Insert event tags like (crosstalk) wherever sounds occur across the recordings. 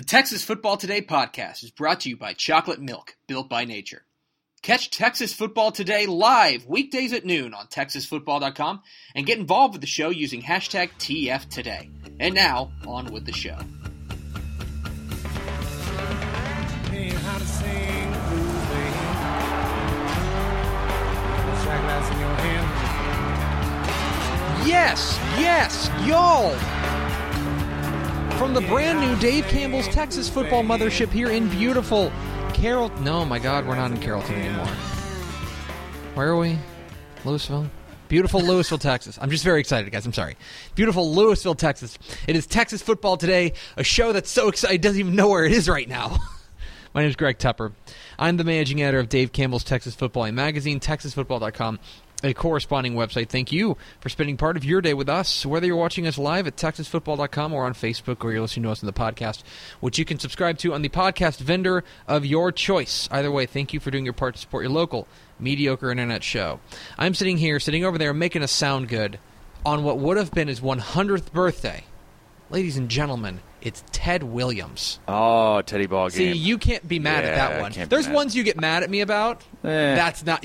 The Texas Football Today podcast is brought to you by Chocolate Milk, built by nature. Catch Texas Football Today live weekdays at noon on TexasFootball.com and get involved with the show using hashtag TFToday. And now, on with the show. Ain't how to From the brand new Dave Campbell's Texas football mothership here in beautiful Carroll. No, my God, we're not in Carrollton anymore. Where are we? Lewisville? Beautiful Lewisville, Texas. I'm just very excited, guys. I'm sorry. Beautiful Lewisville, Texas. It is Texas Football Today, a show that's so excited it doesn't even know where it is right now. (laughs) My name is Greg Tepper. I'm the managing editor of Dave Campbell's Texas Football a magazine, texasfootball.com, a corresponding website. Thank you for spending part of your day with us, whether you're watching us live at texasfootball.com or on Facebook or you're listening to us on the podcast, which you can subscribe to on the podcast vendor of your choice. Either way, thank you for doing your part to support your local mediocre internet show. I'm sitting here, sitting over there, making us sound good on what would have been his 100th birthday. Ladies and gentlemen, it's Ted Williams. Oh, Teddy ball See, game. you can't be mad at that one. There's ones you get mad at me about. Eh. That's not.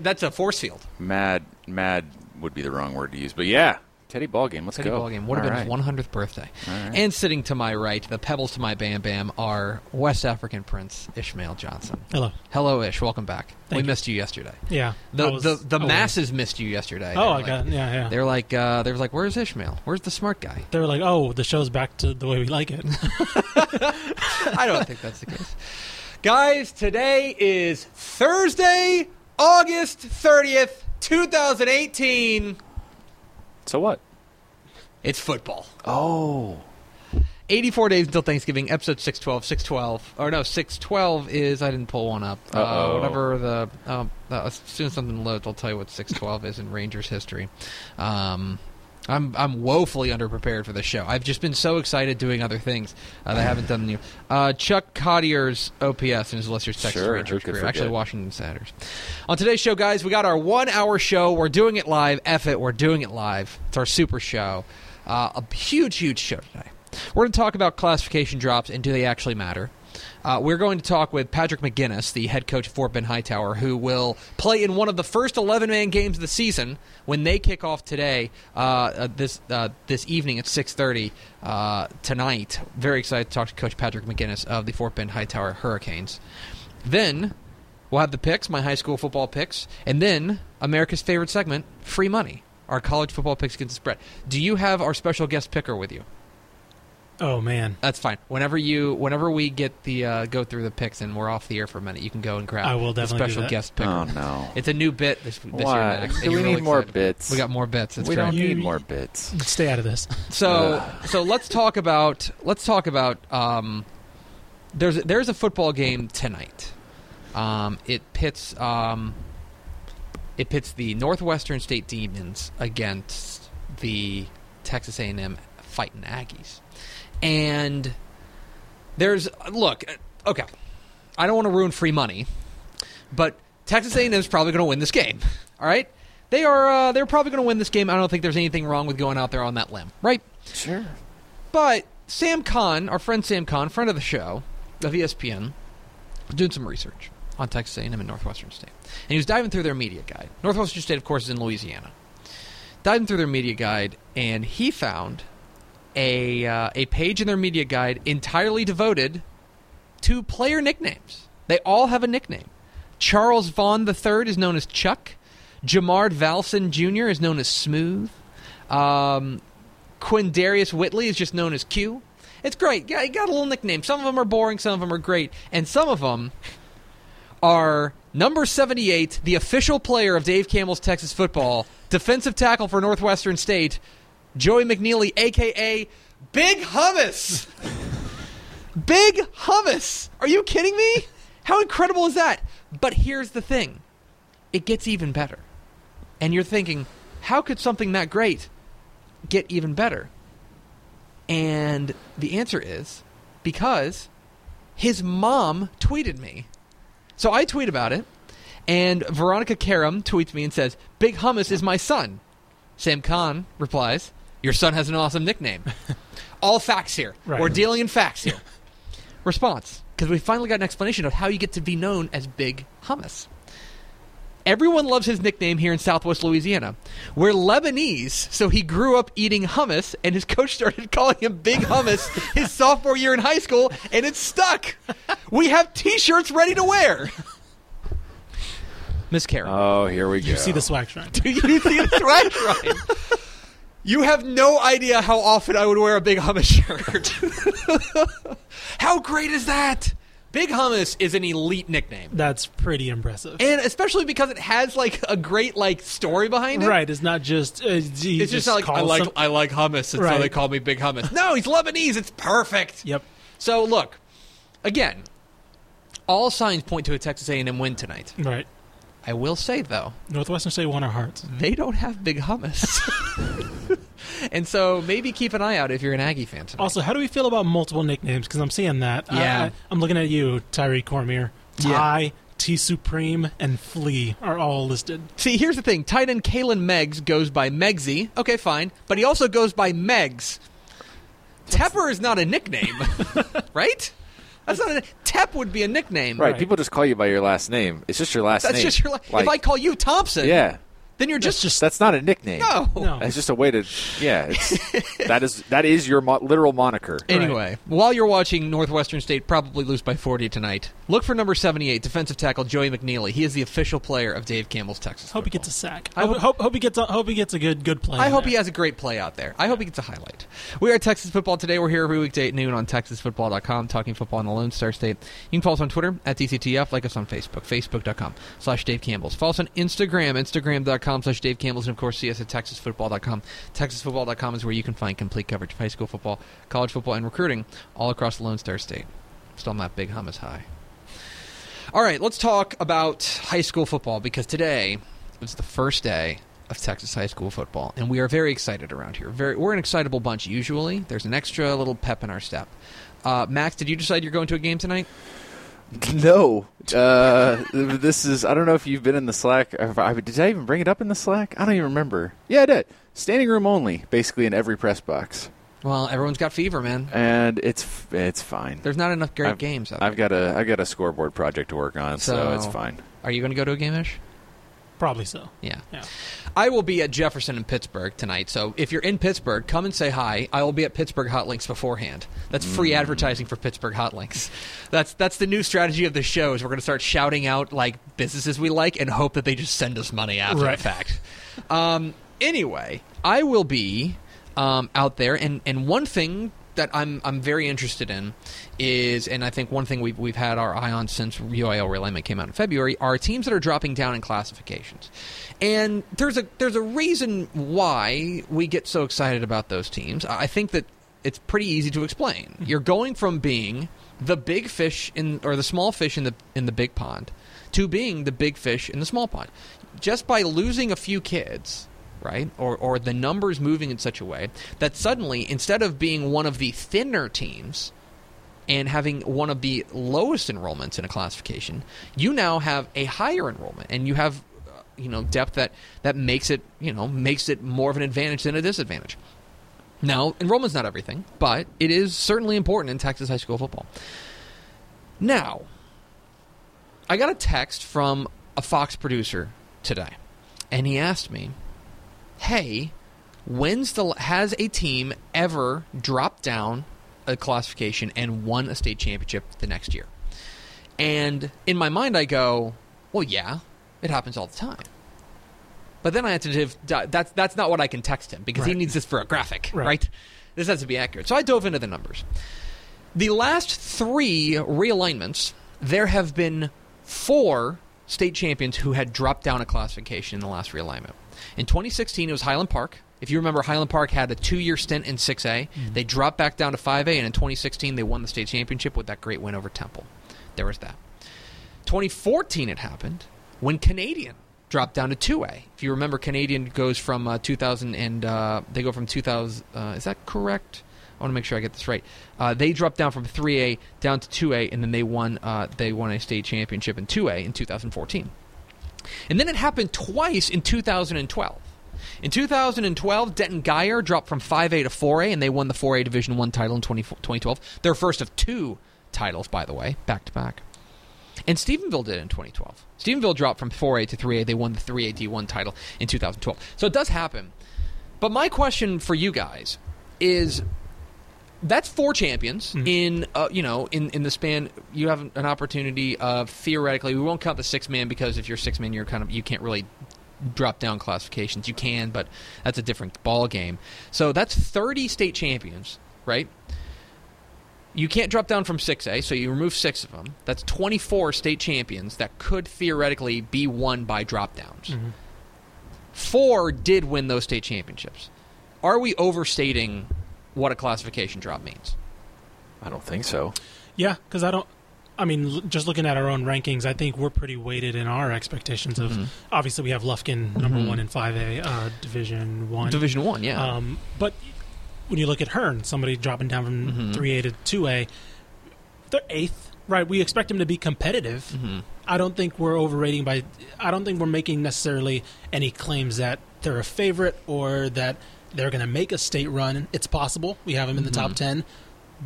That's a force field. mad, mad would be the wrong word to use, but yeah, Teddy ball game. Let's Teddy go. ball game would have All been right. his 100th birthday. All right. And sitting to my right, the pebbles to my bam bam are West African Prince Ishmael Johnson. Hello. Hello, Ish. Welcome back. Thank we you. missed you yesterday. Yeah. The was the, the away. masses missed you yesterday. Oh, They I like- got yeah, yeah. They're like, uh, they was like, "Where's Ishmael? Where's the smart guy?" They were like, "Oh, the show's back to the way we like it." (laughs) I don't think that's the case. Guys, today is Thursday, August 30th, 2018. So what? It's football. Oh, 84 days until Thanksgiving, episode 612. 612. Or no, 612 is, I didn't pull one up. Uh, Uh-oh. whatever the, um, uh, as soon as something loads, I'll tell you what 612 is in Rangers history. Um, I'm I'm woefully underprepared for this show. I've just been so excited doing other things uh, that I haven't done. New. Uh, Chuck Cottier's OPS in his Lester's Texas Sure, Rangers career. Actually. Washington Senators. On today's show, guys, we got our one-hour show. We're doing it live. F it, we're doing it live. It's our super show. Uh, a huge, huge show today. We're going to talk about classification drops and do they actually matter. Uh, we're going to talk with Patrick McGinnis, the head coach of Fort Bend Hightower, who will play in one of the first 11-man games of the season when they kick off today, uh, uh, this uh, this evening at 6:30 uh, tonight. Very excited to talk to Coach Patrick McGinnis of the Fort Bend Hightower Hurricanes. Then we'll have the picks, my high school football picks, and then America's favorite segment, free money, our college football picks against the spread. Do you have our special guest picker with you? Oh man, That's fine. Whenever you, whenever we get the uh, go through the picks and we're off the air for a minute, you can go and grab. I will definitely do special guest picker. oh no. It's a new bit this, this year. Why? Max, Do we you're need really more bits? We got more bits. That's we right. don't You- need more bits. stay out of this. So so let's talk about let's talk about um, there's there's a football game tonight. Um, it pits um, it pits the Northwestern State Demons against the Texas A&M Fighting Aggies, and there's look okay. I don't want to ruin free money, but Texas A&M is probably going to win this game. All right, they are uh, they're probably going to win this game. I don't think there's anything wrong with going out there on that limb, right? Sure. But Sam Khan, our friend Sam Khan, friend of the show of ESPN, doing some research on Texas A&M and Northwestern State, and he was diving through their media guide. Northwestern State, of course, is in Louisiana. Diving through their media guide, and he found a uh, a page in their media guide entirely devoted to player nicknames. They all have a nickname. Charles Vaughn III is known as Chuck. Jamard Valson Jr. is known as Smooth. Um, Quindarius Whitley is just known as Q. It's great. Yeah, he got a little nickname. Some of them are boring, some of them are great, and some of them are number 78, the official player of Dave Campbell's Texas football, defensive tackle for Northwestern State, Joey McNeely, aka Big Hummus. Big Hummus. Are you kidding me? How incredible is that? But here's the thing. It gets even better. And you're thinking, how could something that great get even better? And the answer is because his mom tweeted me. So I tweet about it, and Veronica Karam tweets me and says, Big Hummus is my son. Sam Khan replies, Your son has an awesome nickname. (laughs) All facts here. Right. We're dealing in facts here. (laughs) response because we finally got an explanation of how you get to be known as Big Hummus. Everyone loves his nickname here in Southwest Louisiana. We're Lebanese, so he grew up eating hummus, and his coach started (laughs) calling him Big Hummus his sophomore year in high school, and it's stuck. We have T-shirts ready to wear. Miss Karen, Oh, here we go. You see the swag shrine. do you see this right? Ryan? You have no idea how often I would wear a Big Hummus shirt. (laughs) how great is that? Big Hummus is an elite nickname. That's pretty impressive. And especially because it has like a great like story behind it. right, it's not just. Uh, It's just, not like I like some- I like hummus, and so they call me Big Hummus. No, he's Lebanese. It's perfect. Yep. So look, again, all signs point to a Texas A&M win tonight. Right. I will say though, Northwestern State won our hearts. (laughs) they don't have Big Hummus, (laughs) and so maybe keep an eye out if you're an Aggie fan tonight. Also, how do we feel about multiple nicknames? Because I'm seeing that. Yeah. I, I'm looking at you, Tyree Cormier. Yeah. Ty, T Supreme, and Flea are all listed. See, here's the thing: tight end Kalen Meggs goes by Meggsy. Okay, fine, but he also goes by Meggs. Tepper is not a nickname, (laughs) right? That's not a Tep would be a nickname, Right, Right. people just call you by your last name. It's just your last name. That's name. just your. Li- Like, if I call you Thompson, yeah, then you're just just that's not a nickname. no. No. It's just a way to. Yeah, it's, (laughs) that is that is your mo- literal moniker. Anyway, while you're watching Northwestern State probably lose by 40 tonight, look for number 78, defensive tackle Joey McNeely. He is the official player of Dave Campbell's Texas. Hope he gets a sack. I Hope, hope- hope, hope he gets. A, hope he gets a good good play. I hope there. he has a great play out there. I hope he gets a highlight. We are Texas Football Today. We're here every weekday at noon on TexasFootball.com, talking football in the Lone Star State. You can follow us on Twitter at DCTF, like us on Facebook, Facebook.com slash Dave Campbell's. Follow us on Instagram, Instagram.com slash Dave Campbell's, and of course, see us at TexasFootball.com. TexasFootball.com is where you can find complete coverage of high school football, college football, and recruiting all across the Lone Star State. Still not big hummus high. All right, let's talk about high school football because today was the first day of Texas high school football, and we are very excited around here. Very, we're an excitable bunch usually. There's an extra little pep in our step. Uh, Max, did you decide you're going to a game tonight? (laughs) No, uh, this is. I don't know if you've been in the Slack. I- Did I even bring it up in the Slack? I don't even remember. Yeah, I did. Standing room only, basically in every press box, Well, everyone's got fever, man. and it's it's fine. There's not enough great I've- games out I've got a I got a scoreboard project to work on, so, So- it's fine. Are you going to go to a game, Ish? Probably so. Yeah. Yeah. I will be at Jefferson in Pittsburg tonight, so if you're in Pittsburg, come and say hi. I will be at Pittsburg Hot Links beforehand. That's free advertising for Pittsburg Hot Links. That's that's the new strategy of the show. Is we're going to start shouting out like businesses we like and hope that they just send us money after Right. the fact. Um, anyway, I will be um, out there, and and one thing that I'm I'm very interested in is, and I think one thing we've we've had our eye on since UIL realignment came out in February are teams that are dropping down in classifications, and there's a there's a reason why we get so excited about those teams. I I think that it's pretty easy to explain. Hmm. You're going from being the big fish in or the small fish in the in the big pond to being the big fish in the small pond. Just by losing a few kids, right? Or or the numbers moving in such a way that suddenly instead of being one of the thinner teams and having one of the lowest enrollments in a classification, you now have a higher enrollment and you have uh, you know depth that that makes it, you know, makes it more of an advantage than a disadvantage. Now, enrollment's not everything, but it is certainly important in Texas high school football. Now, I got a text from a Fox producer today, and he asked me, "Hey, when's the has a team ever dropped down a classification and won a state championship the next year?" And in my mind, I go, "Well, yeah, it happens all the time." But then I had to div- di- that's that's not what I can text him because he needs this for a graphic, Right. right? This has to be accurate. So I dove into the numbers. The last three realignments, there have been four state champions who had dropped down a classification in the last realignment. In 2016, it was Highland Park. If you remember, Highland Park had a two-year stint in 6A. They dropped back down to 5A, and in 2016, they won the state championship with that great win over Temple. There was that. 2014, it happened when Canadian dropped down to 2A. If you remember, Canadian goes from uh, 2000 and uh, they go from 2000. Uh, is that correct? I want to make sure I get this right. Uh, they dropped down from 3A down to 2A, and then they won. Uh, they won a state championship in 2A in 2014. And then it happened twice in 2012. In 2012, Denton Guyer dropped from 5A to 4A, and they won the 4A Division One title in 20, 2012. Their first of two titles, by the way, back to back. And Stephenville did it in 2012. Stephenville dropped from 4A to 3A. They won the 3A D1 title in 2012. So it does happen. But my question for you guys is that's four champions in uh, you know in in the span you have an opportunity of theoretically we won't count the six man because if you're six man you're kind of you can't really drop down classifications you can but that's a different ball game so that's 30 state champions right you can't drop down from 6A, so you remove six of them. That's 24 state champions that could theoretically be won by drop downs. Four did win those state championships. Are we overstating what a classification drop means? I don't think so. Yeah, because I don't. I mean, l- just looking at our own rankings, I think we're pretty weighted in our expectations of. Mm-hmm. Obviously, we have Lufkin number one in five A, uh, Division One. Division one, yeah. Um, but when you look at Hearne, somebody dropping down from Mm-hmm. 3A to 2A, they're eighth, right? We expect them to be competitive. Mm-hmm. I don't think we're overrating by. I don't think we're making necessarily any claims that they're a favorite or that they're going to make a state run. It's possible we have them in the Mm-hmm. top 10,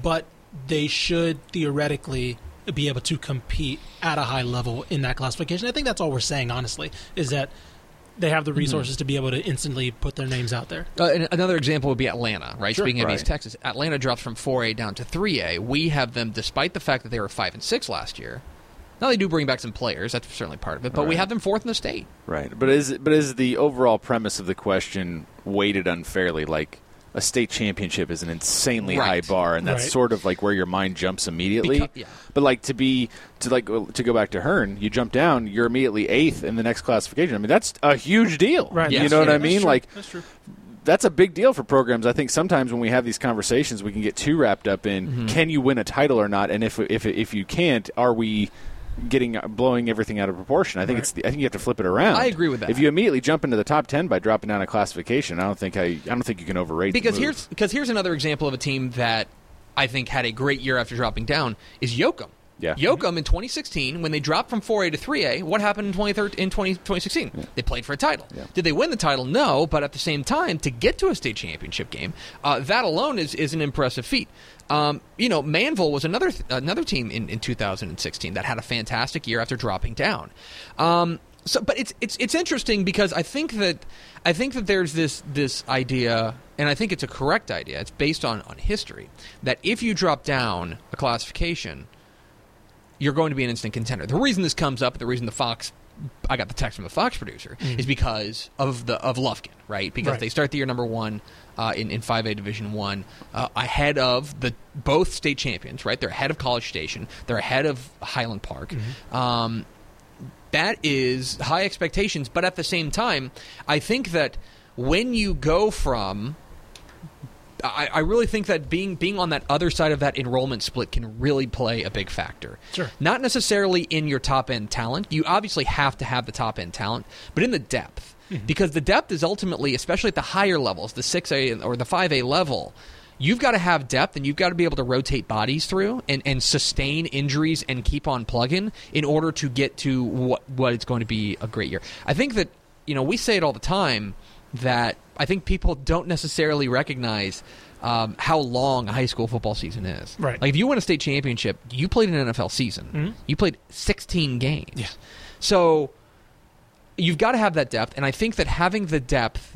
but they should theoretically be able to compete at a high level in that classification. I think that's all we're saying, honestly, is that they have the Mm-hmm. resources to be able to instantly put their names out there. Uh, and another example would be Atlanta, right? Sure. Speaking of Right. East Texas, Atlanta drops from 4A down to 3A. We have them, despite the fact that they were 5 and 6 last year. Now, they do bring back some players. That's certainly part of it. But we have them fourth in the state. Right, but is but is the overall premise of the question weighted unfairly? Like a state championship is an insanely Right. high bar, and that's Right. sort of like where your mind jumps immediately. Becau- yeah. But like to be to like to go back to Hearne, you jump down, you're immediately eighth in the next classification. I mean, that's a huge deal. Right. You Yes. know what Yeah, I that's mean? true. Like That's true. that's a big deal for programs. I think sometimes when we have these conversations, we can get too wrapped up in Mm-hmm. can you win a title or not, and if if if you can't, are we getting blowing everything out of proportion? I think Right. it's the, I think you have to flip it around. I agree with that. If you immediately jump into the top ten by dropping down a classification, I don't think I I don't think you can overrate because here's because here's another example of a team that I think had a great year after dropping down is Yoakum. Yeah. Yoakum in 2016 when they dropped from 4A to 3A, what happened in 2013 in 20, 2016? They played for a title. Yeah. Did they win the title? No, but at the same time to get to a state championship game, uh, that alone is is an impressive feat. Um, you know, Manvel was another th- another team in, in 2016 that had a fantastic year after dropping down. Um, so, but it's it's it's interesting because I think that I think that there's this this idea, and I think it's a correct idea. It's based on on history that if you drop down a classification, you're going to be an instant contender. The reason this comes up, the reason the Fox, I got the text from the Fox producer, is because of the of Lufkin, right? Because Right. they start the year number one uh, in in five A Division One, uh, ahead of the both state champions, right? They're ahead of College Station. They're ahead of Highland Park. Um, that is high expectations, but at the same time, I think that when you go from I, I really think that being being on that other side of that enrollment split can really play a big factor. Sure. Not necessarily in your top end talent. You obviously have to have the top end talent, but in the depth. Mm-hmm. Because the depth is ultimately, especially at the higher levels, the 6A or the 5A level, you've got to have depth and you've got to be able to rotate bodies through and, and sustain injuries and keep on plugging in order to get to what, what it's going to be a great year. I think that, you know, we say it all the time that I think people don't necessarily recognize um, how long a high school football season is. Right. Like if you win a state championship, you played an NFL season. You played 16 games. Yeah. So you've got to have that depth, and I think that having the depth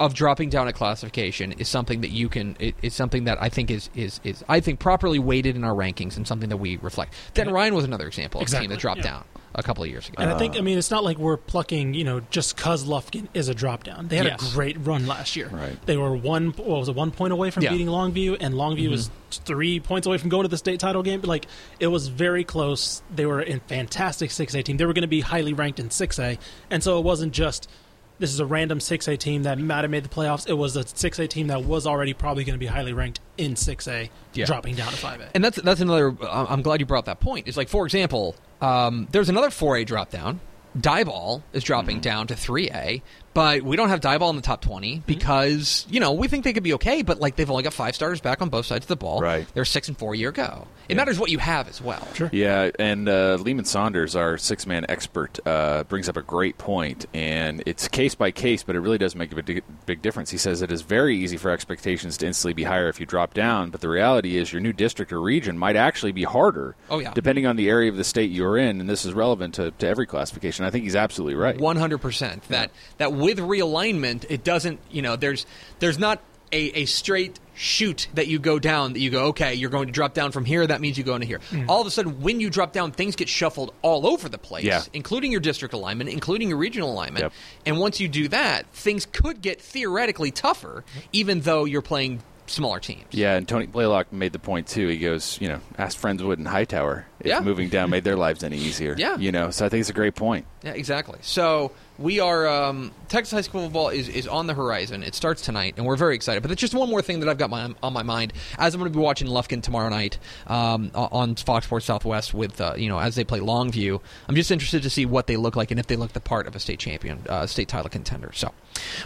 of dropping down a classification is something that you can. It, it's something that I think is is is I think properly weighted in our rankings and something that we reflect. Then Ryan was another example of a team that dropped yeah. down a couple of years ago. And I think, I mean, it's not like we're plucking, you know, just because Lufkin is a drop down. They had Yes. a great run last year. Right. They were one, what was it, one point away from Yeah. beating Longview, and Longview was Mm-hmm. three points away from going to the state title game. But, like, it was very close. They were in fantastic 6A team. They were going to be highly ranked in 6A. And so it wasn't just. This is a random 6A team that might have made the playoffs. It was a 6A team that was already probably going to be highly ranked in 6A, Yeah. dropping down to 5A. And that's that's another. I'm glad you brought that point. It's like, for example, um, there's another 4A drop down. Diboll is dropping down to 3A. But we don't have Diboll in the top 20 because, you know, we think they could be okay, but like they've only got five starters back on both sides of the ball. Right. They're six and four year go. It matters what you have as well. Sure. Yeah, and uh, Lehman Saunders, our six man expert, uh, brings up a great point, and it's case by case, but it really does make a big, big difference. He says it is very easy for expectations to instantly be higher if you drop down, but the reality is your new district or region might actually be harder. Oh, yeah. Depending on the area of the state you're in, and this is relevant to, to every classification. I think he's absolutely right. One hundred percent. That that with realignment, it doesn't. You know, there's there's not a, a straight shoot that you go down. That you go, okay, you're going to drop down from here. That means you go into here. Mm-hmm. All of a sudden, when you drop down, things get shuffled all over the place, Yeah. including your district alignment, including your regional alignment. Yep. And once you do that, things could get theoretically tougher, mm-hmm. even though you're playing smaller teams. Yeah, and Tony Blaylock made the point too. He goes, you know, ask Friendswood and Hightower if Yeah. moving down made their (laughs) lives any easier. Yeah. you know. So I think it's a great point. Yeah, exactly. So we are um, Texas high school football is, is on the horizon. It starts tonight, and we're very excited. But it's just one more thing that I've got my, on my mind as I'm going to be watching Lufkin tomorrow night um, on Fox Sports Southwest with uh, you know as they play Longview. I'm just interested to see what they look like and if they look the part of a state champion, uh, state title contender. So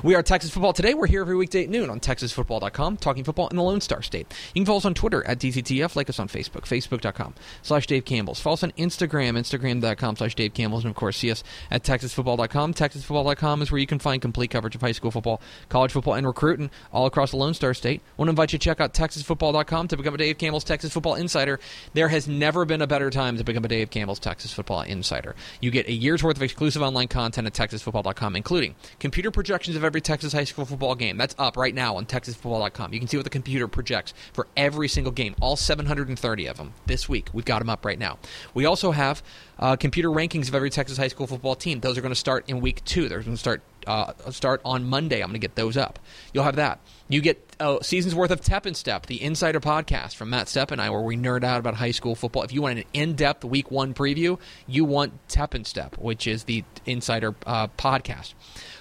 we are Texas football today. We're here every weekday at noon on TexasFootball.com, talking football in the Lone Star State. You can follow us on Twitter at DCTF, like us on Facebook, Facebook.com slash Dave Campbell's. Follow us on Instagram, Instagram.com slash Dave Campbell's, and of course see us at TexasFootball.com. TexasFootball.com is where you can find complete coverage of high school football, college football, and recruiting all across the Lone Star State. I want to invite you to check out TexasFootball.com to become a Dave Campbell's Texas Football Insider. There has never been a better time to become a Dave Campbell's Texas Football Insider. You get a year's worth of exclusive online content at TexasFootball.com, including computer projections of every Texas high school football game. That's up right now on TexasFootball.com. You can see what the computer projects for every single game, all 730 of them this week. We've got them up right now. We also have uh, computer rankings of every Texas high school football team. Those are going to start in week two. They're going to start uh, start on Monday. I'm going to get those up. You'll have that. You get a season's worth of Tep and Step, the Insider podcast from Matt Stepp and I, where we nerd out about high school football. If you want an in-depth Week One preview, you want Tep and Step, which is the Insider uh, podcast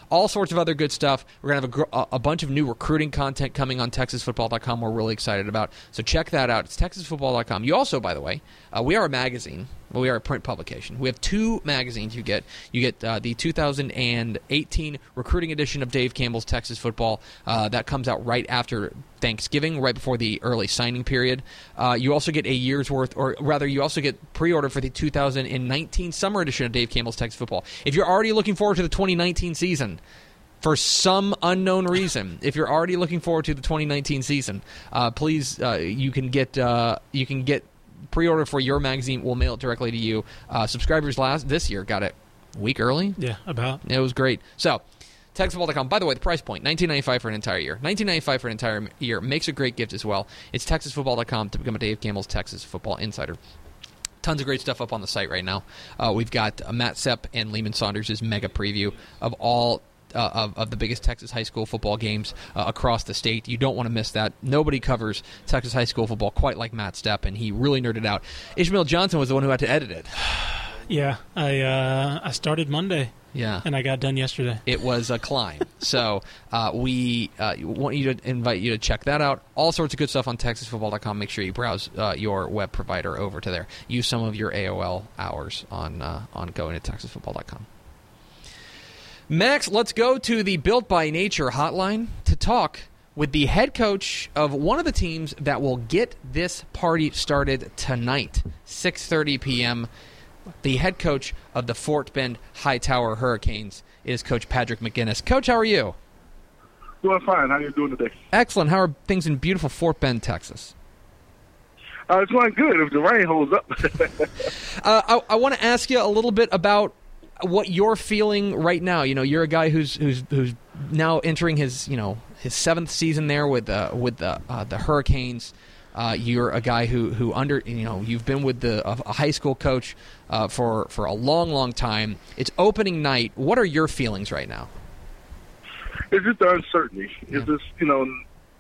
all sorts of other good stuff. We're going to have a, a, bunch of new recruiting content coming on TexasFootball.com. We're really excited about. So check that out. It's TexasFootball.com. You also, by the way, uh, we are a magazine. Well, we are a print publication. We have two magazines. You get you get uh, the 2018 recruiting edition of Dave Campbell's Texas Football. Uh, that comes out right after Thanksgiving, right before the early signing period. Uh, you also get a year's worth, or rather, you also get pre-order for the 2019 summer edition of Dave Campbell's Texas Football. If you're already looking forward to the 2019 season, for some unknown reason, (laughs) if you're already looking forward to the 2019 season, uh, please uh, you can get uh, you can get pre-order for your magazine. We'll mail it directly to you. Uh, subscribers last this year got it a week early. Yeah, about. It was great. So, TexasFootball.com. By the way, the price point, nineteen ninety five for an entire year. Nineteen ninety five for an entire year makes a great gift as well. It's TexasFootball.com to become a Dave Campbell's Texas Football Insider. Tons of great stuff up on the site right now. Uh, we've got uh, Matt Stepp and Lehman Saunders' mega preview of all uh, of, of the biggest Texas high school football games uh, across the state. You don't want to miss that. Nobody covers Texas high school football quite like Matt Stepp, and he really nerded out. Ishmael Johnson was the one who had to edit it. (sighs) Yeah, I uh, I started Monday Yeah. and I got done yesterday. it was a climb. so uh, we uh, want you to invite you to check that out. All sorts of good stuff on TexasFootball.com. Make sure you browse uh, your web provider over to there. Use some of your AOL hours on uh, on going to TexasFootball.com. Max, let's go to the Built by Nature hotline to talk with the head coach of one of the teams that will get this party started tonight, 6:30 p.m. The head coach of the Fort Bend Hightower Hurricanes is Coach Patrick McGinnis. Coach, how are you? Doing fine. How are you doing today? Excellent. How are things in beautiful Fort Bend, Texas? Uh, it's going good if the rain holds up. (laughs) Uh, I, I want to ask you a little bit about what you're feeling right now. You know, you're a guy who's who's who's now entering his you know his seventh season there with uh, with the uh, the Hurricanes. Uh, you're a guy who who under you know you've been with the a, high school coach uh, for for a long long time. It's opening night. What are your feelings right now? it's just the uncertainty. It's just you know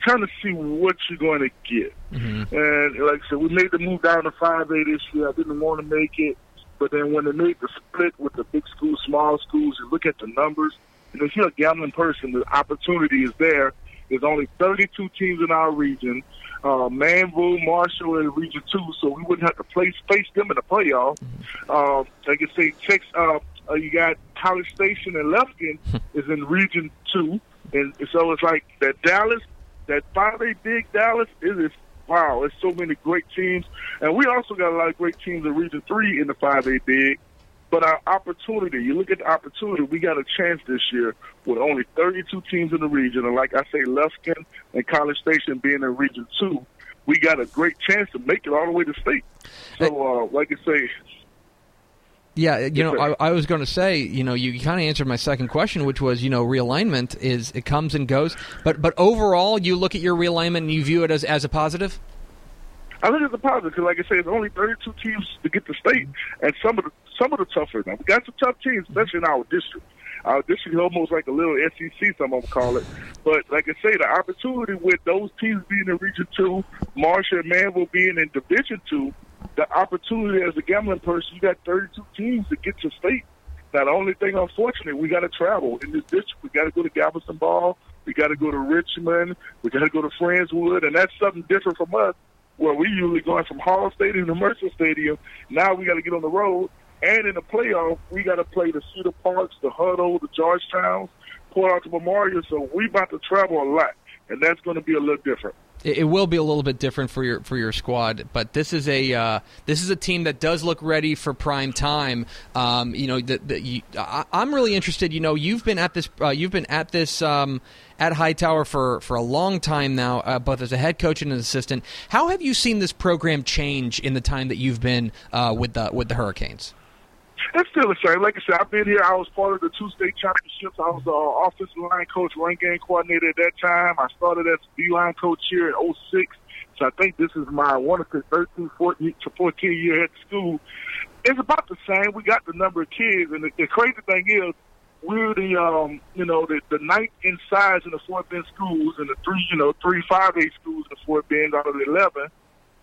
trying to see what you're going to get. Mm-hmm. And like I said, we made the move down to five A this year. I didn't want to make it, but then when they made the split with the big schools, small schools, you look at the numbers. And if you're a gambling person, the opportunity is there. There's only 32 teams in our region. Uh, Manvel, Marshall, and Region Two, so we wouldn't have to place face them in the playoff. Um, like I say, Tex, uh, Uh, you got College Station and Lufkin (laughs) is in Region Two, and so it's like that Dallas, that five A big Dallas is is wow. It's so many great teams, and we also got a lot of great teams in Region Three in the five A big. But our opportunity, you look at the opportunity, we got a chance this year with only 32 teams in the region. And like I say, Lufkin and College Station being in Region 2, we got a great chance to make it all the way to state. So, uh, like I say, Yeah, you know. I, I was going to say, you know, you kind of answered my second question, which was, you know, realignment is it comes and goes, but but overall, you look at your realignment and you view it as as a positive. I think it's a positive because, like I say, it's only 32 teams to get to state, and some of the some of the tougher. Now we got some tough teams, especially in our district. Our district is almost like a little SEC, some of them call it. But like I say, the opportunity with those teams being in Region Two, Marshall and Manvel being in Division Two, the opportunity as a gambling person, you got 32 teams to get to state. Now the only thing, unfortunately, we got to travel in this district. We got to go to Galveston Ball. We got to go to Richmond. We got to go to Friendswood, and that's something different from us where we usually going from Hall Stadium to Mercer Stadium. Now we got to get on the road, and in the playoff, we got to play the Cedar Parks, the Huddle, the Georgetowns, Port Arthur Memorial. So we about to travel a lot, and that's going to be a little different. It, will be a little bit different for your for your squad, but this is a uh, this is a team that does look ready for prime time. Um, you know, the, the, you, I, I'm really interested. You know, you've been at this uh, you've been at this um, at Hightower for for a long time now, uh, both as a head coach and an assistant. How have you seen this program change in the time that you've been uh, with the with the Hurricanes? It's still the same. Like I said, I've been here. I was part of the two state championships. I was the uh, offensive line coach, run game coordinator at that time. I started as B line coach here in '06. So I think this is my one of the 13, 14, to 14 year at school. It's about the same. We got the number of kids, and the, the crazy thing is, we're the um, you know, the the ninth in size in the Fort Bend schools, and the three, you know, three five eight schools in the Fort Bend out of the eleven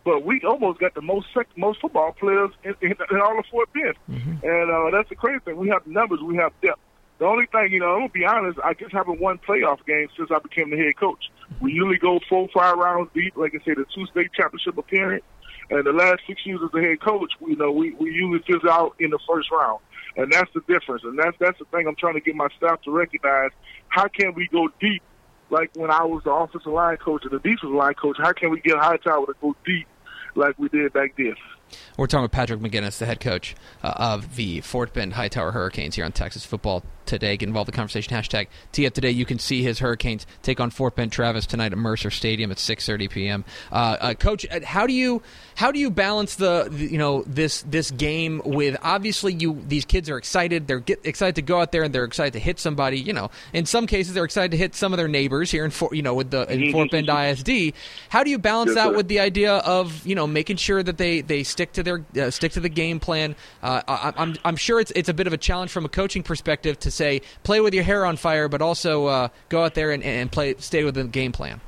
but we almost got the most sec- most football players in, in, in all of Fort Bend, and uh, that's the crazy thing. We have numbers, we have depth. The only thing, you know, I'm gonna be honest, I just haven't won playoff games since I became the head coach. We usually go four, five rounds deep, like I said, the two state championship appearance, and the last six years as the head coach, we you know we we usually fizzle out in the first round, and that's the difference. And that's that's the thing I'm trying to get my staff to recognize. How can we go deep? Like when I was the offensive line coach and the defensive line coach, how can we get Hightower to go deep like we did back then? We're talking with Patrick McGinnis, the head coach uh, of the Fort Bend Hightower Hurricanes here on Texas Football Today. Get involved in the conversation. Hashtag TF Today. You can see his Hurricanes take on Fort Bend Travis tonight at Mercer Stadium at 6:30 p.m. Uh, uh, Coach, uh, how do you how do you balance the, the you know this this game with obviously you these kids are excited. They're get excited to go out there and they're excited to hit somebody. You know, in some cases they're excited to hit some of their neighbors here in Fort, you know with the in Fort Bend ISD. How do you balance Yes, that sir. with the idea of you know making sure that they they stick to their uh, stick to the game plan. Uh, I, I'm I'm sure it's it's a bit of a challenge from a coaching perspective to say play with your hair on fire, but also uh, go out there and, and play stay with the game plan.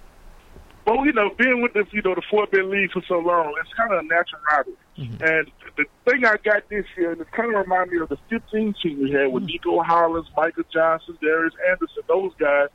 Well, you know, being with the you know the Fort Bend League for so long, it's kind of a natural rivalry. And the thing I got this year, and it kind of reminded me of the 15 team we had with Nico Hollins, Michael Johnson, Darius Anderson, those guys.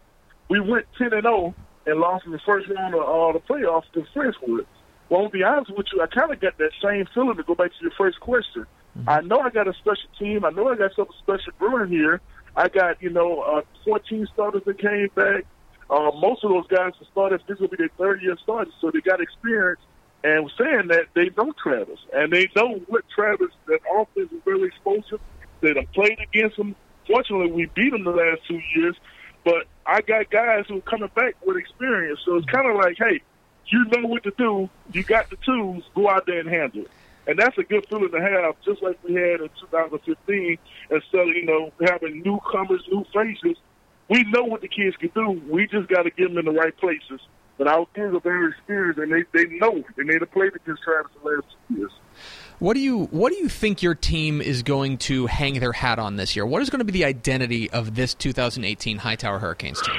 We went 10 and 0 and lost in the first round of uh, the playoffs to Friendswood. Well, to be honest with you, I kind of got that same feeling to go back to your first question. I know I got a special team. I know I got something special brewing here. I got, you know, uh, 14 starters that came back. Uh, most of those guys have started. This will be their third year starters, so they got experience. And saying that, they know Travis, and they know what Travis. That offense is really explosive. They done played against him. Fortunately, we beat them the last two years, but I got guys who are coming back with experience. So it's kind of like, hey, you know what to do. You got the tools. Go out there and handle it. And that's a good feeling to have, just like we had in 2015. Instead of you know having newcomers, new faces, we know what the kids can do. We just got to get them in the right places. But our kids are very experienced, and they they know, and they have played against Travis the last two years. What do you what do you think your team is going to hang their hat on this year? What is going to be the identity of this 2018 Hightower Hurricanes team?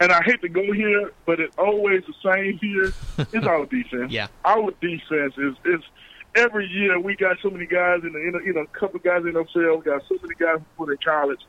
And I hate to go here, but it's always the same here. It's our (laughs) defense. Yeah. Our defense is is every year we got so many guys in the in the, you know a couple guys in we got so many guys who put in college.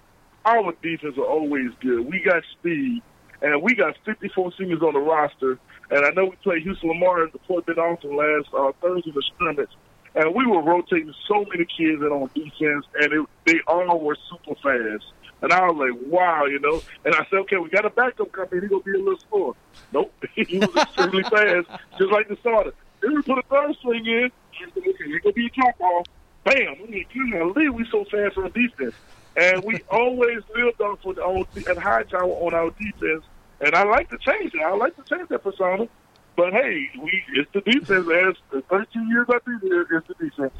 Our defense are always good. We got speed, and we got 54 seniors on the roster. And I know we played Houston Lamar at the Fort Bend Austin last uh, Thursday in the scrimmage, and we were rotating so many kids in on defense, and it, they all were super fast. And I was like, wow, you know. And I said, okay, we got a backup coming. He's gonna be a little slower. Nope, (laughs) he was extremely (laughs) fast, just like the starter. Then we put a third string in. Said, okay, gonna be a top off. Bam! We mean, golly, we so fast on defense, and we (laughs) always lived off with on at Hightower on our defense. And I like to change that. I like to change that persona. But hey, we it's the defense. As the 13 years I've been here, it's the defense.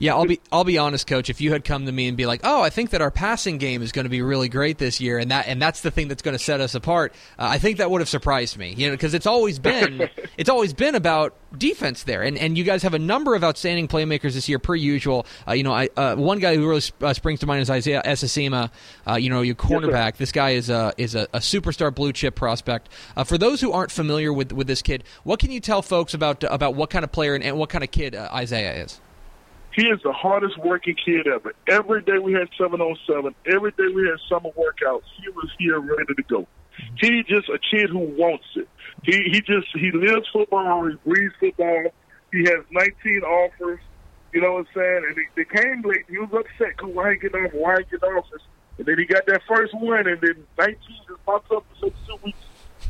Yeah, I'll be I'll be honest, coach. If you had come to me and be like, "Oh, I think that our passing game is going to be really great this year," and that and that's the thing that's going to set us apart, uh, I think that would have surprised me. You know, because it's always been (laughs) it's always been about defense there, and and you guys have a number of outstanding playmakers this year, per usual. Uh, you know, I, uh, one guy who really uh, springs to mind is Isaiah Esasima. Uh, you know, your cornerback. this guy is a is a, a superstar blue chip prospect. Uh, for those who aren't familiar with with this kid, what can you tell folks about about what kind of player and, and what kind of kid uh, Isaiah is? He is the hardest working kid ever. Every day we had seven on seven. Every day we had summer workouts. He was here ready to go. He just a kid who wants it. He he just he lives football. He breathes football. He has 19 offers. You know what I'm saying? And they, they came late. He was upset because why ain't getting off? Why ain't getting offers? And then he got that first win, and then 19 just popped up in two weeks.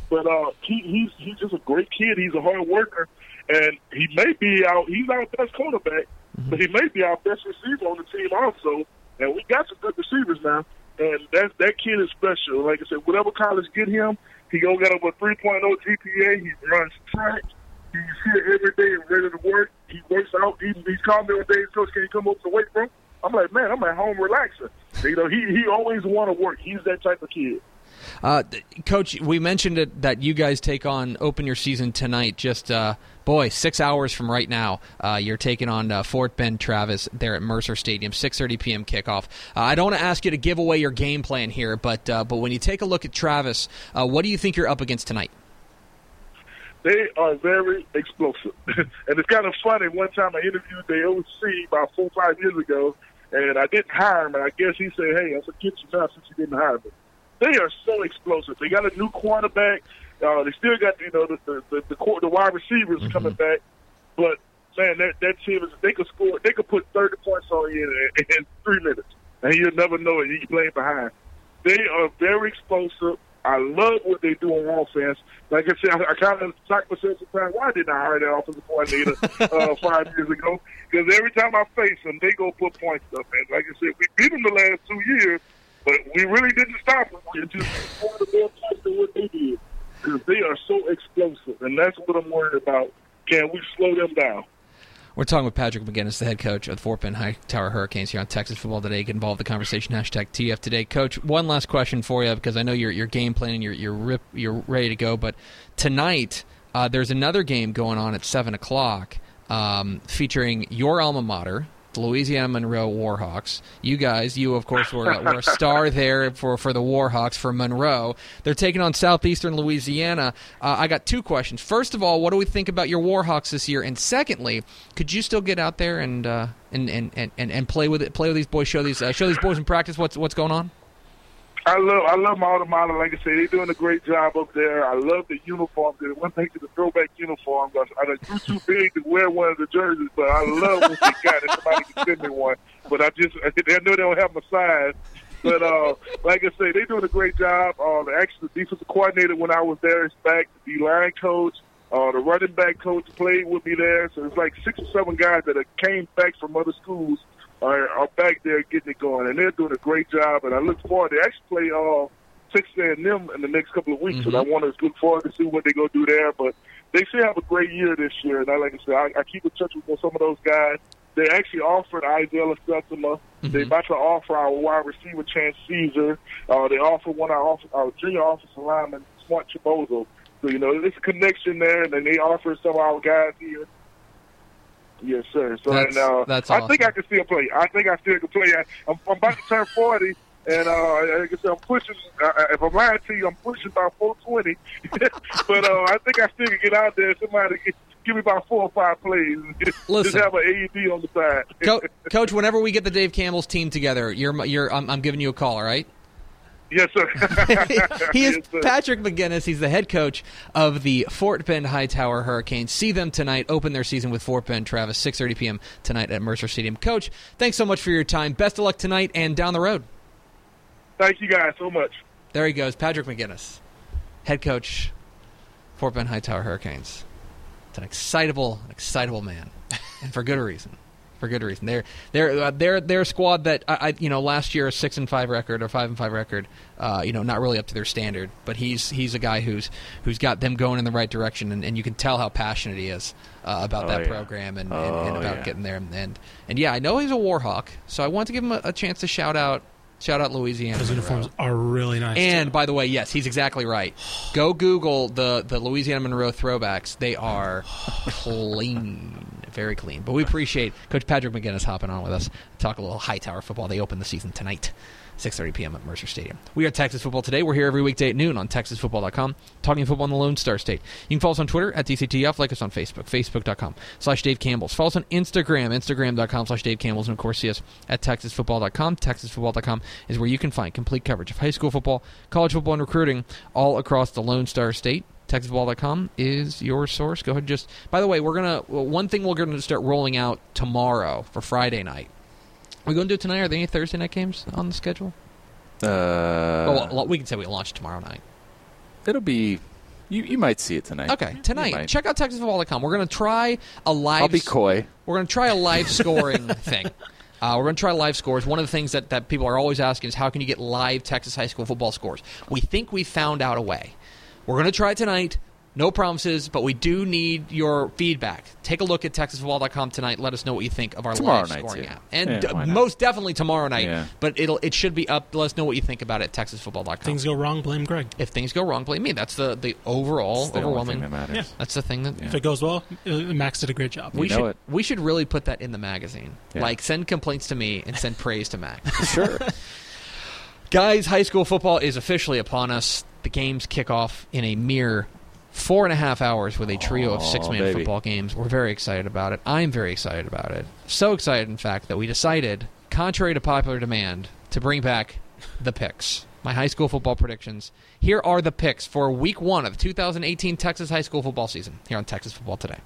But uh, he, he's he's just a great kid. He's a hard worker, and he may be out. He's our best quarterback, Mm-hmm. but he may be our best receiver on the team also. And we got some good receivers now, and that that kid is special. Like I said, whatever college get him, he gonna get over 3.0 GPA. He runs track. He's here every day and ready to work. He works out. Even he's called me one day, coach, can you come up to the weight room? I'm like, man, I'm at home relaxing. You know, he he always want to work. He's that type of kid. Uh, Coach, we mentioned it, that you guys take on open your season tonight. Just uh, boy, six hours from right now, uh, you're taking on uh, Fort Bend Travis there at Mercer Stadium, 6:30 p.m. kickoff. Uh, I don't want to ask you to give away your game plan here, but uh, but when you take a look at Travis, what do you think you're up against tonight? They are very explosive, (laughs) and it's kind of funny. One time I interviewed the OC about four five years ago, and I didn't hire him. And I guess he said, "Hey, I forget you now since you didn't hire me." They are so explosive. They got a new quarterback. Uh, they still got you know the the the, the, the wide receivers mm-hmm. coming back, but man, that that team is they could score. They could put thirty points on you in, in three minutes, and you'll never know it. You playing behind. They are very explosive. I love what they do on offense. Like I said, I, I kind of talked myself sometimes. Why didn't I hire that offensive coordinator (laughs) uh, five years ago? Because every time I face them, they go put points up. And like I said, we beat them the last two years, but we really didn't stop them. We just wanted than what they did because they are so explosive, and that's what I'm worried about. Can we slow them down? We're talking with Patrick McGinnis, the head coach of the Fort Bend High Tower Hurricanes here on Texas Football Today. Get involved in the conversation. Hashtag TF Today. Coach, one last question for you because I know you're, you're game planning, you're, you're, rip, you're ready to go. But tonight, uh, there's another game going on at 7 o'clock um, featuring your alma mater, the Louisiana Monroe Warhawks. You guys, you of course were, were a star there for, for the Warhawks for Monroe. They're taking on Southeastern Louisiana. Uh, I got two questions. First of all, what do we think about your Warhawks this year? And secondly, could you still get out there and uh, and, and, and, and play with it, play with these boys, show these uh, show these boys in practice what's what's going on? I love I love my alma mater. Like I say, they're doing a great job up there. I love the uniforms. The one thing to the throwback uniforms. I, I grew too (laughs) big to wear one of the jerseys, but I love what they got. If somebody can send me one, but I just (laughs) I know they don't have my size. But uh, like I say, they're doing a great job. Uh, the actual defensive coordinator when I was there is back. The line coach, uh, the running back coach played with me there. So it's like six or seven guys that came back from other schools are, are back there getting it going, and they're doing a great job. And I look forward. They actually play uh, Texas A&M in the next couple of weeks, mm-hmm. and I want to look forward to see what they go do there. But they should have a great year this year. And I, like I said, I, I keep in touch with some of those guys. They actually offered Isaiah Septima. Mm-hmm. They about to offer our wide receiver Chance Caesar. Uh, they offer one of our, our junior offensive lineman, Smart Chibozo. So, you know, there's a connection there, and then they offer some of our guys here. Yes, sir. So that's, and, uh, that's I think I can still play. I think I still can play. I, I'm, I'm about to turn 40, and uh, like I said, I'm pushing. Uh, if I'm lying to you, I'm pushing about 420. (laughs) but uh, I think I still can get out there. Somebody get, give me about four or five plays. Just have an AED on the side. Co- (laughs) Coach, whenever we get the Dave Campbell's team together, you're you're I'm, I'm giving you a call. All right. Yes, sir. (laughs) (laughs) he is Yes, sir. Patrick McGinnis. He's the head coach of the Fort Bend Hightower Hurricanes. See them tonight. Open their season with Fort Bend Travis, 6:30 p.m. tonight at Mercer Stadium. Coach, thanks so much for your time. Best of luck tonight and down the road. Thank you guys so much. There he goes, Patrick McGinnis, head coach, Fort Bend Hightower Hurricanes. It's an excitable, an excitable man, and for good reason. For good reason. They're they're uh, they're they're a squad that I, I you know last year a six and five record or five and five record. Uh, you know, not really up to their standard, but he's he's a guy who's who's got them going in the right direction, and, and you can tell how passionate he is uh, about Oh, that yeah. program and, and, Oh, and about yeah. getting there. And and yeah, I know he's a Warhawk, so I want to give him a, a chance to shout out shout out Louisiana. Those uniforms are really nice. And too. by the way, yes, he's exactly right. Go Google the the Louisiana Monroe throwbacks. They are (sighs) clean, very clean. But we appreciate Coach Patrick McGinnis hopping on with us. Talk a little Hightower football. They open the season tonight. 6.30 p.m. at Mercer Stadium. We are Texas Football Today. We're here every weekday at noon on TexasFootball.com, talking football in the Lone Star State. You can follow us on Twitter at DCTF, like us on Facebook, Facebook.com slash Dave Campbell's. Follow us on Instagram, Instagram.com slash Dave Campbell's, and of course see us at TexasFootball.com. TexasFootball.com is where you can find complete coverage of high school football, college football, and recruiting all across the Lone Star State. TexasFootball.com is your source. Go ahead and just. By the way, we're gonna one thing we're gonna start rolling out tomorrow for Friday night. Are we gonna do it tonight? Are there any Thursday night games on the schedule? Uh, well, we can say we launch tomorrow night. it'll be. You, you might see it tonight. Okay, tonight. Check out TexasFootball.com. We're gonna try a live. I'll be coy. We're going to try a live scoring (laughs) thing. Uh, we're going to try live scores. One of the things that, that people are always asking is how can you get live Texas high school football scores? We think we found out a way. We're going to try it tonight. No promises, but we do need your feedback. Take a look at TexasFootball.com tonight. Let us know what you think of our Tomorrow live night, scoring too. app, and Yeah, d- most definitely tomorrow night. Yeah. But it'll it should be up. Let us know what you think about it. at TexasFootball.com. If things go wrong, blame Greg. if things go wrong, blame me. That's the the overall the overwhelming. thing that matters. Yeah. That's the thing that If it goes well, uh, Max did a great job. we know should it. we should really put that in the magazine. Yeah. Like send complaints to me and send praise to Max. (laughs) Sure. (laughs) Guys, high school football is officially upon us. The games kick off in a mere four and a half hours with a trio of six man football games. We're very excited about it. I'm very excited about it. So excited, in fact, that we decided, contrary to popular demand, to bring back the picks. My high school football predictions. Here are the picks for week one of the 2018 Texas high school football season here on Texas Football Today.